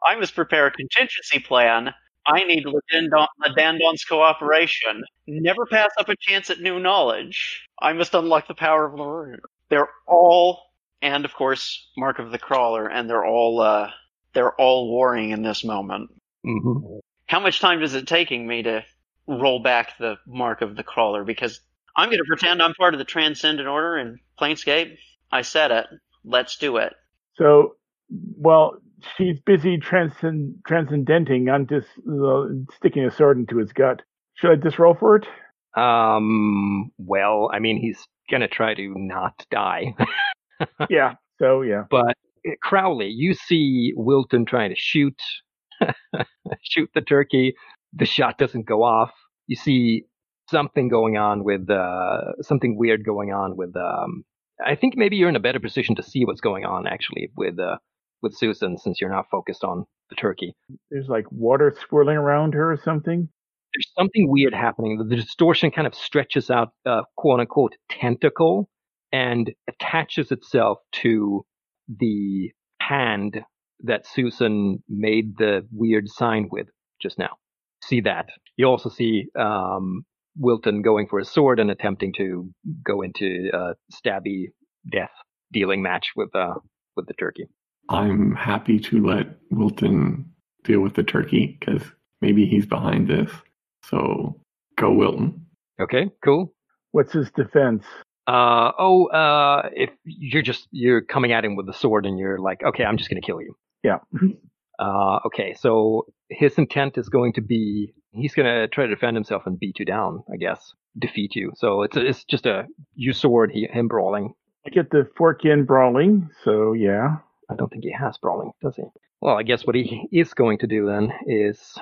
Speaker 3: I must prepare a contingency plan. I need Ladandon- Ladandon's cooperation. Never pass up a chance at new knowledge. I must unlock the power of Larue. They're all, and of course, Mark of the Crawler, and they're all, uh, they're all warring in this moment.
Speaker 1: hmm
Speaker 3: How much time is it taking me to roll back the mark of the crawler? Because I'm going to pretend I'm part of the Transcendent Order in Planescape. I said it. Let's do it.
Speaker 2: So, well, she's busy transcend, transcendenting. I'm just uh, sticking a sword into his gut. Should I just roll for it?
Speaker 1: Um. Well, I mean, he's gonna try to not die, <laughs>
Speaker 2: yeah. So yeah. <laughs>
Speaker 1: but uh, Crowley, you see Wilton trying to shoot, <laughs> shoot the turkey. The shot doesn't go off. You see something going on with uh, something weird going on with. Um, I think maybe you're in a better position to see what's going on actually with uh, with Susan since you're not focused on the turkey.
Speaker 2: There's like water swirling around her or something.
Speaker 1: there's something weird happening. The, the distortion kind of stretches out, uh, quote unquote, tentacle and attaches itself to the hand that Susan made the weird sign with just now. See that. You also see um, Wilton going for his sword and attempting to go into a stabby death dealing match with uh, with the turkey.
Speaker 4: I'm happy to let Wilton deal with the turkey because maybe he's behind this. So go, Wilton.
Speaker 1: Okay, cool.
Speaker 2: What's his defense?
Speaker 1: Uh, oh, uh, if you're just you're coming at him with the sword and you're like, okay, I'm just gonna kill you.
Speaker 2: Yeah.
Speaker 1: Uh, okay, so his intent is going to be he's gonna try to defend himself and beat you down, I guess, defeat you. So it's it's just a you sword, he, him brawling.
Speaker 2: I get the fork in brawling. So yeah.
Speaker 1: I don't think he has brawling, does he? Well, I guess what he is going to do then is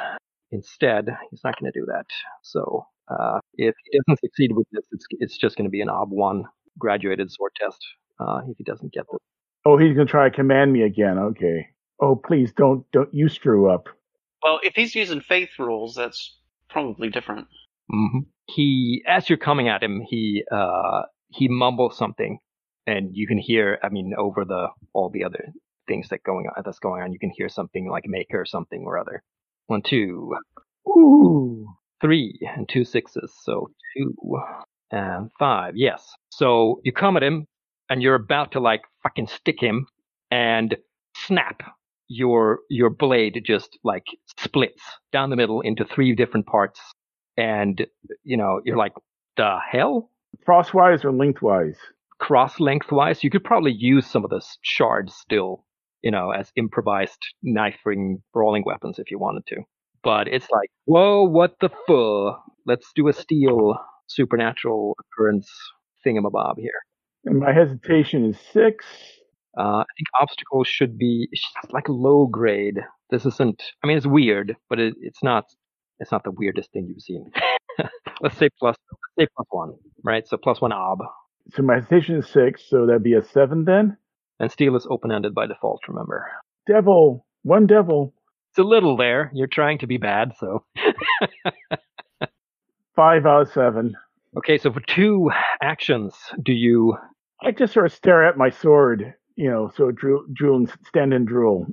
Speaker 1: instead he's not going to do that. So uh, if he doesn't succeed with this, it's it's just going to be an ob one graduated sword test. Uh, if he doesn't get this.
Speaker 2: Oh, he's gonna try to command me again. Okay. Oh, please don't don't you screw up.
Speaker 3: Well, if he's using faith rules, that's probably different.
Speaker 1: Mm-hmm. He, as you're coming at him, he uh, he mumbles something, and you can hear. I mean, over the all the other things that going on that's going on, you can hear something like maker or something or other. One, two,
Speaker 2: Ooh.
Speaker 1: Three, and two sixes. So two and five. Yes. So you come at him, and you're about to like fucking stick him, and snap. Your your blade just like splits down the middle into three different parts, and you know you're like, the hell?
Speaker 2: Crosswise or lengthwise?
Speaker 1: cross lengthwise. You could probably use some of the shards still, you know, as improvised knifing brawling weapons if you wanted to. But it's like, whoa, what the fuck? Let's do a steel supernatural occurrence thingamabob here.
Speaker 2: And my hesitation is six.
Speaker 1: Uh, I think obstacles should be like low grade. This isn't. I mean, it's weird, but it, it's not. It's not the weirdest thing you've seen. <laughs> let's say plus. Let's say plus one, right? So plus one ob.
Speaker 2: So my hesitation is six, so that'd be a seven then.
Speaker 1: And steel is open ended by default. Remember.
Speaker 2: Devil. One devil.
Speaker 1: It's a little there. You're trying to be bad, so. <laughs>
Speaker 2: Five out of seven.
Speaker 1: Okay, so for two actions, do you.
Speaker 2: I just sort of stare at my sword, you know, so drool, drool and stand and drool.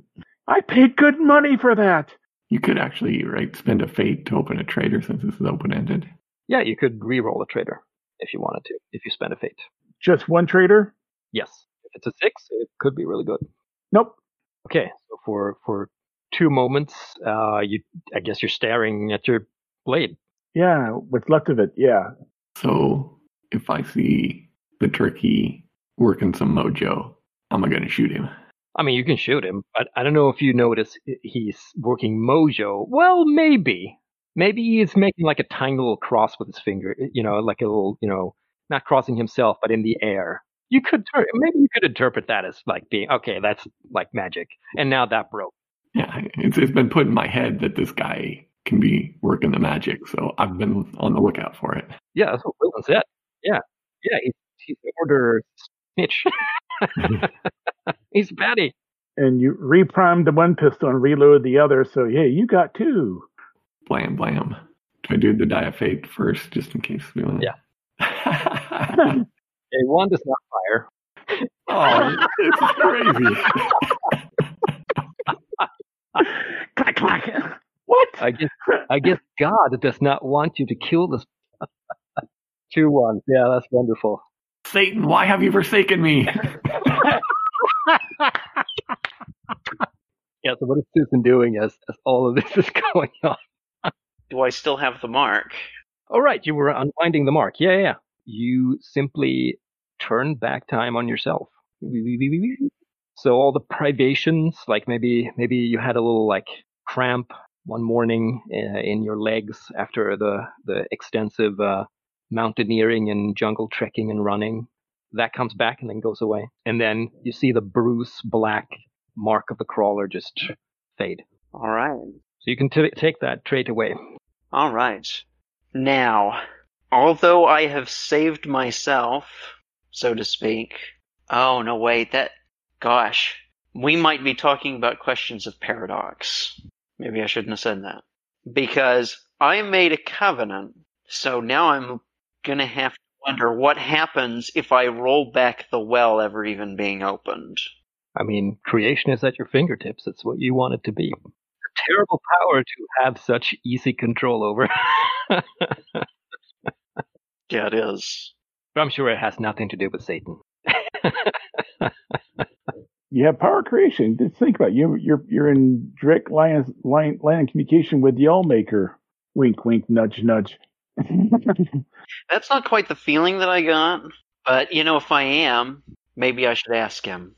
Speaker 2: I paid good money for that.
Speaker 4: You could actually, right, spend a fate to open a traitor since this is open ended.
Speaker 1: Yeah, you could re-roll a traitor if you wanted to, if you spend a fate.
Speaker 2: Just one traitor?
Speaker 1: Yes. If it's a six, it could be really good.
Speaker 2: Nope.
Speaker 1: Okay, so for for two moments, uh, you I guess you're staring at your blade.
Speaker 2: Yeah, what's left of it. Yeah.
Speaker 4: So if I see the turkey working some mojo, I'm going to shoot him.
Speaker 1: I mean, you can shoot him, but I don't know if you notice he's working mojo. Well, maybe. Maybe he's making like a tiny little cross with his finger, you know, like a little, you know, not crossing himself, but in the air. You could, maybe you could interpret that as like being, okay, that's like magic. And now that broke.
Speaker 4: Yeah, it's, it's been put in my head that this guy can be working the magic, so I've been on the lookout for it.
Speaker 1: Yeah, that's what Wilton said. Yeah. Yeah, <laughs> he's, he's order snitch. he's batty.
Speaker 2: And you reprime the one pistol and reload the other, so yeah, you got two.
Speaker 4: Blam, blam. Do I do the die of fate first, just in case we want
Speaker 1: Yeah.
Speaker 4: Yeah.
Speaker 1: A one does not fire.
Speaker 4: oh, this is crazy. <laughs> <laughs>
Speaker 2: clack clack. What?
Speaker 1: I guess I guess God does not want you to kill this. <laughs> Two ones. Yeah, that's wonderful.
Speaker 4: Satan, why have you forsaken me? <laughs>
Speaker 1: Yeah. So what is Susan doing as as all of this is going on?
Speaker 3: do I still have the mark?
Speaker 1: All right, you were unwinding the mark. Yeah, yeah, yeah. You simply turn back time on yourself. So all the privations, like maybe maybe you had a little like cramp one morning uh, in your legs after the the extensive uh, mountaineering and jungle trekking and running. That comes back and then goes away, and then you see the Bruce black mark of the crawler just fade.
Speaker 3: All right.
Speaker 1: So you can t- take that trait away.
Speaker 3: All right. Now, although I have saved myself, so to speak. Oh, no, wait, that. Gosh. We might be talking about questions of paradox. Maybe I shouldn't have said that. Because I made a covenant, so now I'm gonna have to wonder what happens if I roll back the well ever even being opened.
Speaker 1: I mean, creation is at your fingertips. It's what you want it to be. A terrible power to have such easy control over. <laughs>
Speaker 3: Yeah, it is.
Speaker 1: but I'm sure it has nothing to do with Satan. <laughs>
Speaker 2: You have power creation. Just think about it. You, you're you're in direct line, line line of communication with the Allmaker. Wink, wink, nudge, nudge. <laughs>
Speaker 3: That's not quite the feeling that I got, but you know, if I am, maybe I should ask him.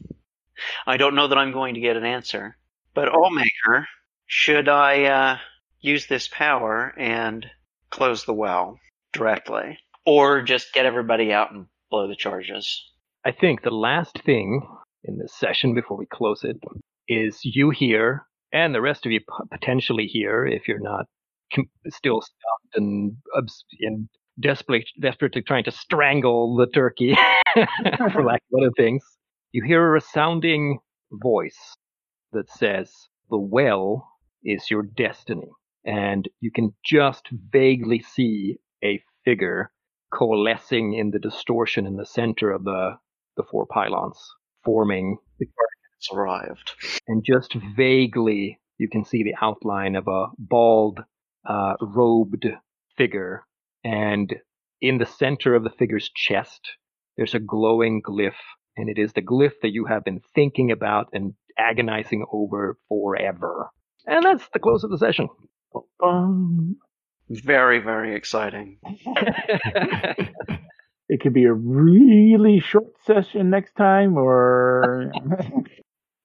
Speaker 3: I don't know that I'm going to get an answer, but Allmaker, should I uh, use this power and close the well directly, or just get everybody out and blow the charges?
Speaker 1: I think the last thing in this session before we close it is you here and the rest of you potentially here if you're not still stuffed and, and desperately, desperately trying to strangle the turkey, <laughs> for lack of other things. You hear a resounding voice that says, The well is your destiny. And you can just vaguely see a figure coalescing in the distortion in the center of the, the four pylons, forming The
Speaker 3: It's arrived.
Speaker 1: and just vaguely you can see the outline of a bald, uh, robed figure. And in the center of the figure's chest, there's a glowing glyph, and it is the glyph that you have been thinking about and agonizing over forever. And that's the close of the session.
Speaker 2: Um,
Speaker 3: Very, very exciting. <laughs>
Speaker 2: it could be a really short session next time, or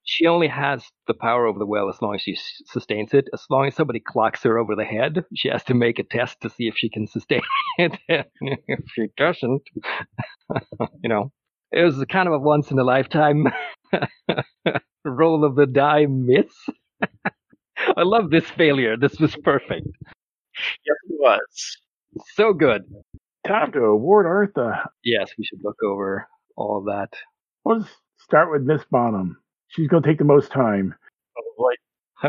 Speaker 1: she only has the power over the well as long as she s- sustains it. As long as somebody clocks her over the head, she has to make a test to see if she can sustain <laughs> it. if she doesn't, <laughs> you know, it was kind of a once in a lifetime <laughs> roll of the die miss. I love this failure. This was perfect.
Speaker 3: Yes, it was.
Speaker 1: So good.
Speaker 2: Time to award Artha.
Speaker 1: Yes, we should look over all of that.
Speaker 2: Let's start with Miss Bonham. She's going to take the most time.
Speaker 1: Oh,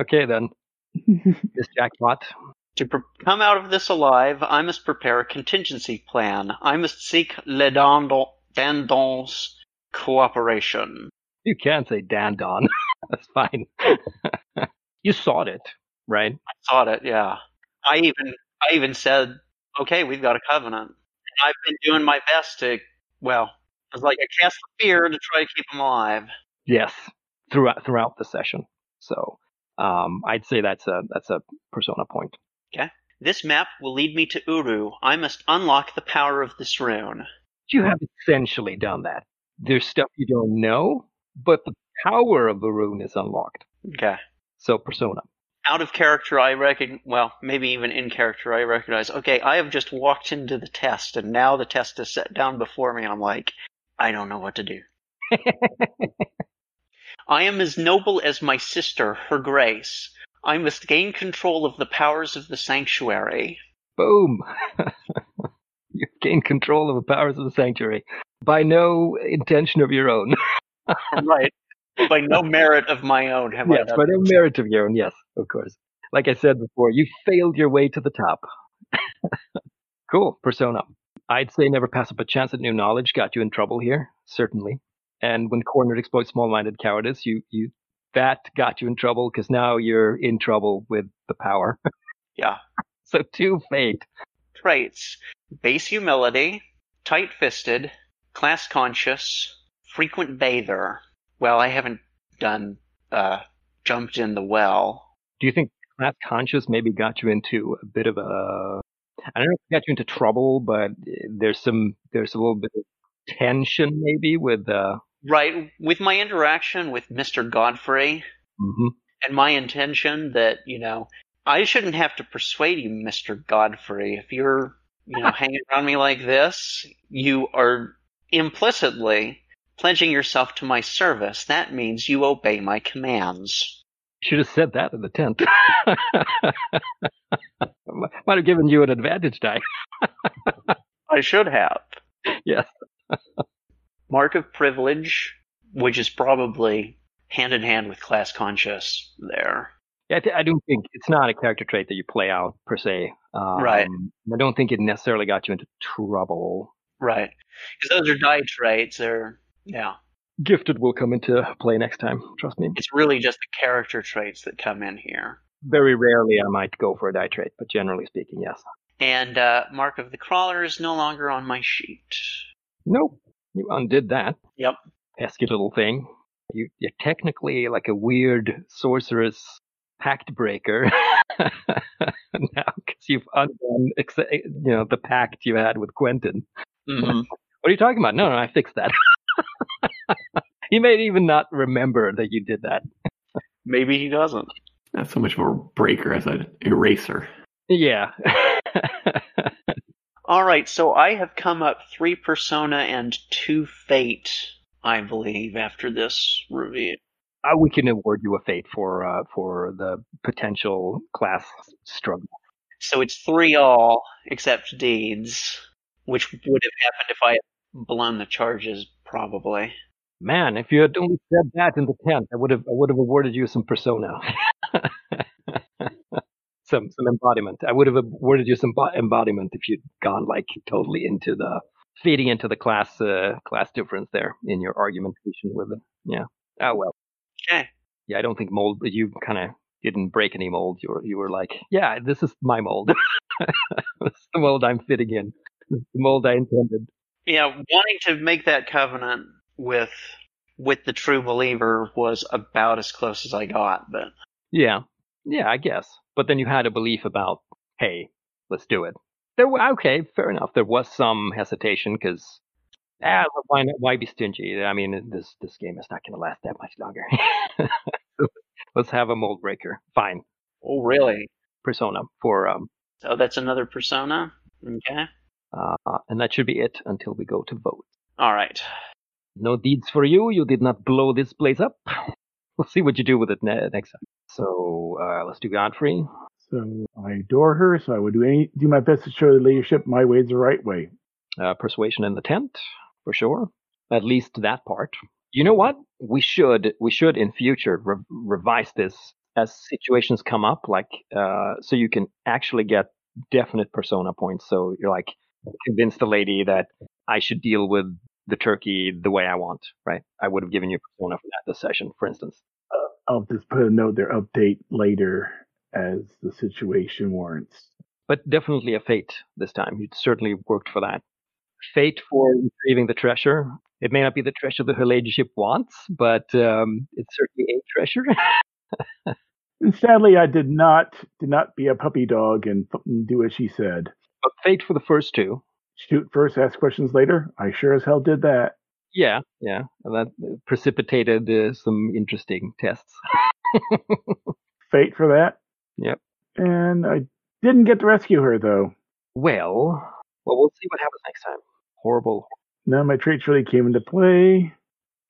Speaker 1: okay, then. <laughs> Miss Jackpot.
Speaker 3: To pr- come out of this alive, I must prepare a contingency plan. I must seek Le Dandon- Dandon's cooperation.
Speaker 1: You can't say Dandon. <laughs> That's fine. <laughs> you sought it, right?
Speaker 3: I thought it, yeah. I even, I even said, okay, we've got a covenant. I've been doing my best to, well, I was like, I cast the fear to try to keep him alive.
Speaker 1: Yes, throughout throughout the session. So um, I'd say that's a that's a persona point. Okay.
Speaker 3: This map will lead me to Uru. I must unlock the power of this rune.
Speaker 1: You have essentially done that. There's stuff you don't know, but the power of the rune is unlocked.
Speaker 3: Okay.
Speaker 1: So persona.
Speaker 3: Out of character, I reckon, well, maybe even in character, I recognize, okay, I have just walked into the test and now the test is set down before me and I'm like, I don't know what to do. <laughs> I am as noble as my sister, her grace. I must gain control of the powers of the sanctuary.
Speaker 1: Boom. <laughs> You've gained control of the powers of the sanctuary by no intention of your own. <laughs>
Speaker 3: right. By no merit of my own have I
Speaker 1: yes, by no merit of your own. Yes, of course. Like I said before, you failed your way to the top. <laughs> cool, persona. I'd say never pass up a chance at new knowledge got you in trouble here, certainly. And when cornered exploits small-minded cowardice, you you that got you in trouble because now you're in trouble with the power. <laughs>
Speaker 3: Yeah.
Speaker 1: so two fate.
Speaker 3: Traits. Base humility, tight-fisted, class-conscious, frequent bather. Well, I haven't done, uh, jumped in the well.
Speaker 1: Do you think class conscious maybe got you into a bit of a I don't know if it got you into trouble, but there's some there's a little bit of tension maybe with uh
Speaker 3: Right. With my interaction with Mr. Godfrey
Speaker 1: mhm.
Speaker 3: and my intention that, you know, I shouldn't have to persuade you, Mr. Godfrey. If you're, you know, <laughs> hanging around me like this, you are implicitly pledging yourself to my service. That means you obey my commands.
Speaker 1: should have said that in the tent. <laughs> Might have given you an advantage die. <laughs>
Speaker 3: I should have.
Speaker 1: Yes. <laughs>
Speaker 3: Mark of privilege, which is probably hand in hand with class conscious there.
Speaker 1: Yeah, I don't think it's not a character trait that you play out per se. Um,
Speaker 3: Right.
Speaker 1: I don't think it necessarily got you into trouble.
Speaker 3: Right. Because those are die traits. They're, yeah.
Speaker 1: Gifted will come into play next time. Trust me.
Speaker 3: It's really just the character traits that come in here.
Speaker 1: Very rarely I might go for a die trait, but generally speaking, yes.
Speaker 3: And uh, Mark of the Crawler is no longer on my sheet.
Speaker 1: Nope. You undid that.
Speaker 3: Yep.
Speaker 1: Pesky little thing. You, you're technically like a weird sorceress pact breaker <laughs> now because you've undone you know the pact you had with Quentin.
Speaker 3: hmm
Speaker 1: What are you talking about? No, no, I fixed that. <laughs> <laughs> he may even not remember that you did that.
Speaker 3: Maybe he doesn't.
Speaker 4: Not so much of a breaker as an eraser.
Speaker 1: Yeah. <laughs>
Speaker 3: All right, so I have come up three persona and two fate, I believe, after this review.
Speaker 1: Uh, we can award you a fate for uh, for the potential class struggle.
Speaker 3: So it's three all except deeds, which would have happened if I had blown the charges, probably.
Speaker 1: Man, if you had only said that in the tent, I would have I would have awarded you some persona. <laughs> some some embodiment. I would have awarded you some bo- embodiment if you'd gone like totally into the feeding into the class uh, class difference there in your argumentation with it. Yeah. Oh well.
Speaker 3: Okay.
Speaker 1: Yeah, I don't think mold. You kind of didn't break any mold. You were you were like, yeah, this is my mold. <laughs> this is the mold I'm fitting in. This is the mold I intended.
Speaker 3: Yeah, wanting to make that covenant with with the true believer was about as close as I got, but
Speaker 1: Yeah, yeah, I guess. But then you had a belief about, hey, let's do it. There, wa- okay, fair enough. There was some hesitation because, ah, why not, why be stingy? I mean, this this game is not going to last that much longer. <laughs> let's have a mold breaker. Fine,
Speaker 3: oh really?
Speaker 1: persona for um,
Speaker 3: So that's another persona. Okay.
Speaker 1: uh, and that should be it until we go to vote.
Speaker 3: All right.
Speaker 1: No deeds for you. You did not blow this place up. <laughs> We'll see what you do with it ne- next time. So uh, let's do Godfrey.
Speaker 2: So I adore her, so I would do any, do my best to show the leadership my way is the right way.
Speaker 1: uh, persuasion in the tent for sure. At least that part. You know what? We should we should in future re- revise this as situations come up, like uh, so you can actually get definite persona points. So you're like convince the lady that I should deal with the turkey the way I want, right? I would have given you persona for that this session, for instance.
Speaker 2: I'll just put a note there, update later as the situation warrants.
Speaker 1: But definitely a fate this time. You certainly worked for that. Fate for retrieving the treasure. It may not be the treasure that her ladyship wants, but um, it's certainly a treasure. <laughs>
Speaker 2: And sadly, I did not did not be a puppy dog and do as she said.
Speaker 1: but fate for the first two.
Speaker 2: Shoot first, ask questions later. I sure as hell did that.
Speaker 1: Yeah, yeah. And that precipitated uh, some interesting tests. <laughs>
Speaker 2: Fate for that.
Speaker 1: Yep.
Speaker 2: And I didn't get to rescue her though.
Speaker 1: Well, well, we'll see what happens next time. Horrible.
Speaker 2: None of my traits really came into play.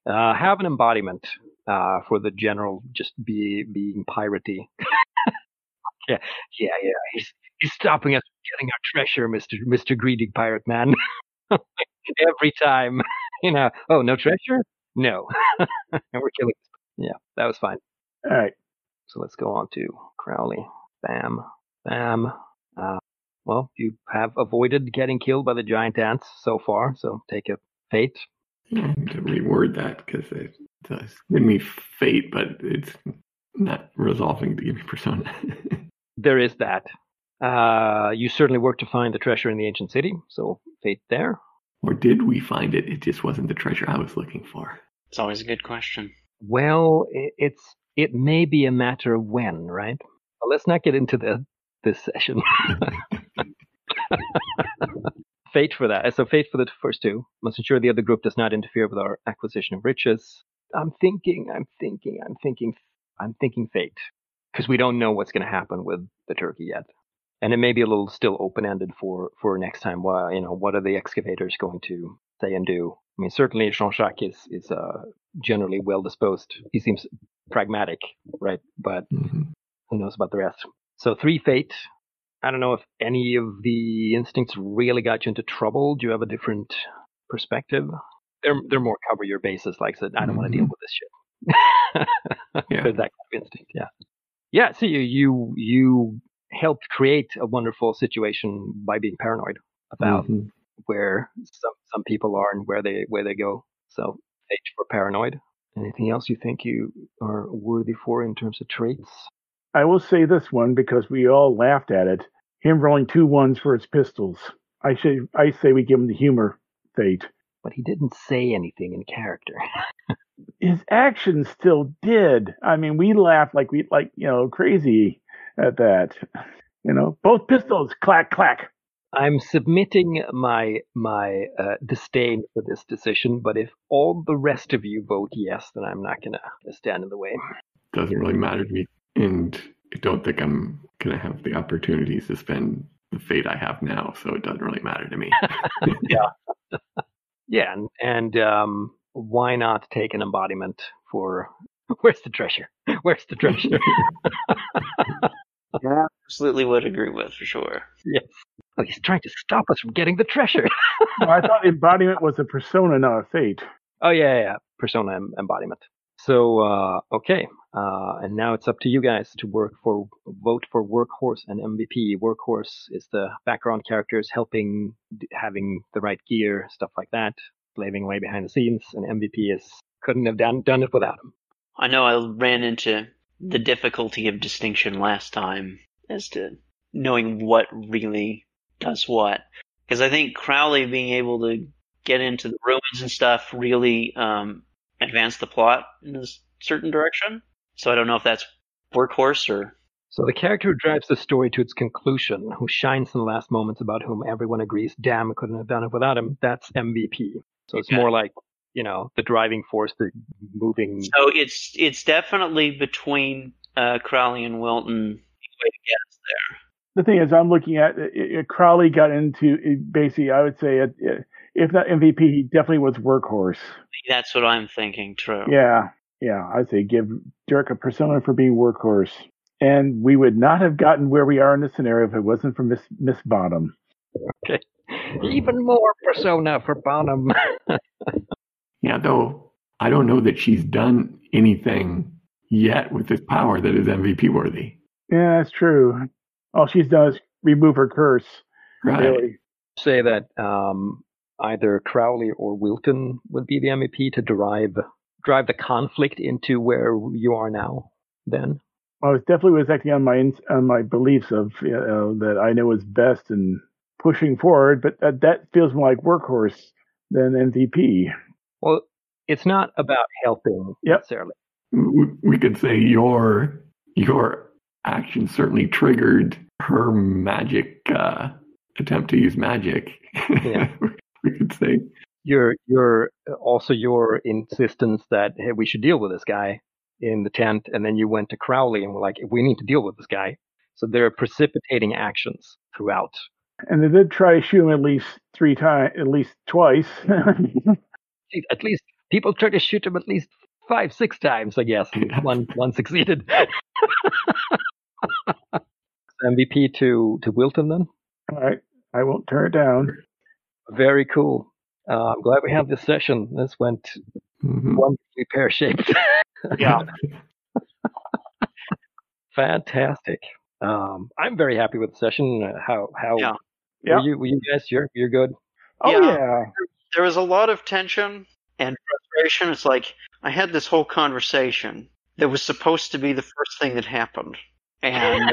Speaker 1: Uh, have an embodiment uh, for the general just be being piratey. <laughs> yeah, yeah, yeah. He's he's stopping us from getting our treasure, Mister Mister Greedy Pirate Man. <laughs> Every time, <laughs> you know. Oh, no treasure? No. <laughs> and we're killing. Yeah, that was fine.
Speaker 2: All right.
Speaker 1: So let's go on to Crowley. Bam, bam. Uh, well, you have avoided getting killed by the giant ants so far, so take a fate.
Speaker 4: I need to reword that because it does give me fate, but it's not resolving to give me persona.
Speaker 1: There is that. Uh, you certainly worked to find the treasure in the ancient city, so fate there.
Speaker 4: or did we find it? It just wasn't the treasure I was looking for.
Speaker 3: It's always a good question.
Speaker 1: Well, i- it's it may be a matter of when, right? Well, let's not get into the this session. <laughs> fate for that. So fate for the first two. Must ensure the other group does not interfere with our acquisition of riches. I'm thinking, I'm thinking, I'm thinking, I'm thinking fate because we don't know what's going to happen with the turkey yet, and it may be a little still open ended for for next time. Well, you know, what are the excavators going to say and do? I mean, certainly Jean Jacques is is uh, generally well disposed. He seems pragmatic, right? But
Speaker 4: hmm
Speaker 1: who knows about the rest? So three fate. I don't know if any of the instincts really got you into trouble. Do you have a different perspective? They're they're more cover your bases. Like I said, I don't want to deal with this shit. <laughs>
Speaker 4: Yeah.
Speaker 1: That kind of instinct. Yeah. Yeah. So you you you helped create a wonderful situation by being paranoid about
Speaker 4: Mhm.
Speaker 1: where some some people are and where they where they go. So fate for paranoid. Anything else you think you are worthy for in terms of traits?
Speaker 2: I will say this one because we all laughed at it. Him rolling two ones for his pistols. I should I say we give him the humor fate.
Speaker 1: But he didn't say anything in character. <laughs>
Speaker 2: His actions still did. I mean, we laughed like we like you know crazy at that. You know, both pistols clack clack.
Speaker 1: I'm submitting my my uh, disdain for this decision, but if all the rest of you vote yes, then I'm not gonna stand in the way.
Speaker 4: Doesn't really matter to me, and I don't think I'm gonna have the opportunities to spend the fate I have now, so it doesn't really matter to me. <laughs>
Speaker 1: Yeah, and, and um, why not take an embodiment for <laughs> where's the treasure? Where's the treasure? <laughs>
Speaker 3: Absolutely would agree with for sure.
Speaker 1: Yeah. Oh, he's trying to stop us from getting the treasure. <laughs>
Speaker 2: No, I thought embodiment was a persona, not a fate.
Speaker 1: Oh yeah, yeah, yeah. persona em- embodiment. So uh, okay, uh, and now it's up to you guys to work for vote for workhorse and MVP. Workhorse is the background characters helping, d- having the right gear, stuff like that, slaving away behind the scenes, and MVP is couldn't have done done it without him.
Speaker 3: I know I ran into the difficulty of distinction last time as to knowing what really does what. Because I think Crowley being able to get into the ruins and stuff really um, advanced the plot in a certain direction. So I don't know if that's workhorse or
Speaker 1: So the character who drives the story to its conclusion, who shines in the last moments, about whom everyone agrees, damn, couldn't have done it without him. That's MVP. So it's
Speaker 3: Okay.
Speaker 1: more like you know the driving force, the moving.
Speaker 3: so it's it's definitely between uh, Crowley and Wilton. Way to get us there.
Speaker 2: The thing is, I'm looking at uh, uh, Crowley got into uh, basically. I would say, uh, uh, if not MVP, he definitely was workhorse.
Speaker 3: That's what I'm thinking. True.
Speaker 2: Yeah, yeah. I'd say give Dirk a persona for being workhorse, and we would not have gotten where we are in this scenario if it wasn't for Miss Miss Bottom.
Speaker 1: Okay. <laughs> Even more persona for Bonham. <laughs>
Speaker 4: yeah, though I don't know that she's done anything yet with this power that is MVP worthy.
Speaker 2: Yeah, that's true. All she's done is remove her curse.
Speaker 4: Right.
Speaker 2: Really.
Speaker 1: Say that um, either Crowley or Wilton would be the MVP to drive drive the conflict into where you are now. Then.
Speaker 2: I was definitely was acting on my on my beliefs of you know, that I know is best and pushing forward, but that, that feels more like workhorse than MVP.
Speaker 1: Well, it's not about helping
Speaker 2: Yep.
Speaker 1: necessarily.
Speaker 4: we we could say your your action certainly triggered her magic uh, attempt to use magic.
Speaker 1: Yeah. <laughs>
Speaker 4: we could say
Speaker 1: Your your also your insistence that hey we should deal with this guy in the tent, and then you went to Crowley and were like we need to deal with this guy. So there are precipitating actions throughout.
Speaker 2: And they did try to shoot him at least three times, at least twice. <laughs>
Speaker 1: Geez, At least people try to shoot him at least five six times, I guess. <laughs> One one succeeded. <laughs> MVP to to Wilton then.
Speaker 2: All right, I won't turn it down.
Speaker 1: Very cool. Uh, I'm glad we had this session. This went
Speaker 4: mhm.
Speaker 1: wonderfully pear shaped. <laughs>
Speaker 2: Yeah.
Speaker 1: Fantastic. Um, I'm very happy with the session. Uh, how how
Speaker 3: Yeah.
Speaker 2: Yeah.
Speaker 1: were you? Were you guys? You're you're good.
Speaker 2: Oh
Speaker 3: Yeah.
Speaker 2: yeah.
Speaker 3: There was a lot of tension and frustration. It's like I had this whole conversation that was supposed to be the first thing that happened. And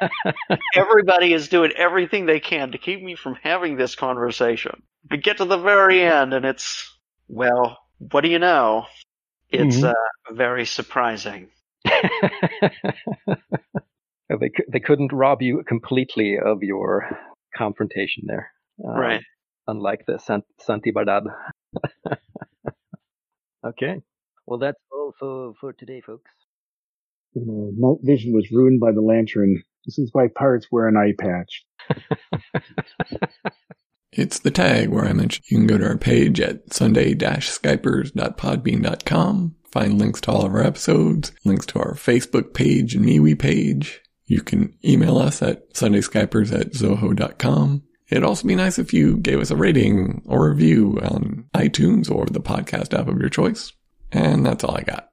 Speaker 3: <laughs> everybody is doing everything they can to keep me from having this conversation. We get to the very end and it's, well, what do you know? It's
Speaker 1: Mhm.
Speaker 3: uh, very surprising.
Speaker 1: Uh, <laughs> They they couldn't rob you completely of your confrontation there. Um,
Speaker 3: Right.
Speaker 1: Unlike the Sant- Santi Bardad. <laughs> okay. Well, that's all for, for today, folks.
Speaker 2: You know, night vision was ruined by the lantern. This is why pirates wear an eye patch. <laughs>
Speaker 4: It's the tag where I mentioned you can go to our page at sunday-skypers.podbean.com, find links to all of our episodes, links to our Facebook page and MeWe page. You can email us at sundayskypers at zoho.com. It'd also be nice if you gave us a rating or review on iTunes or the podcast app of your choice. And that's all I got.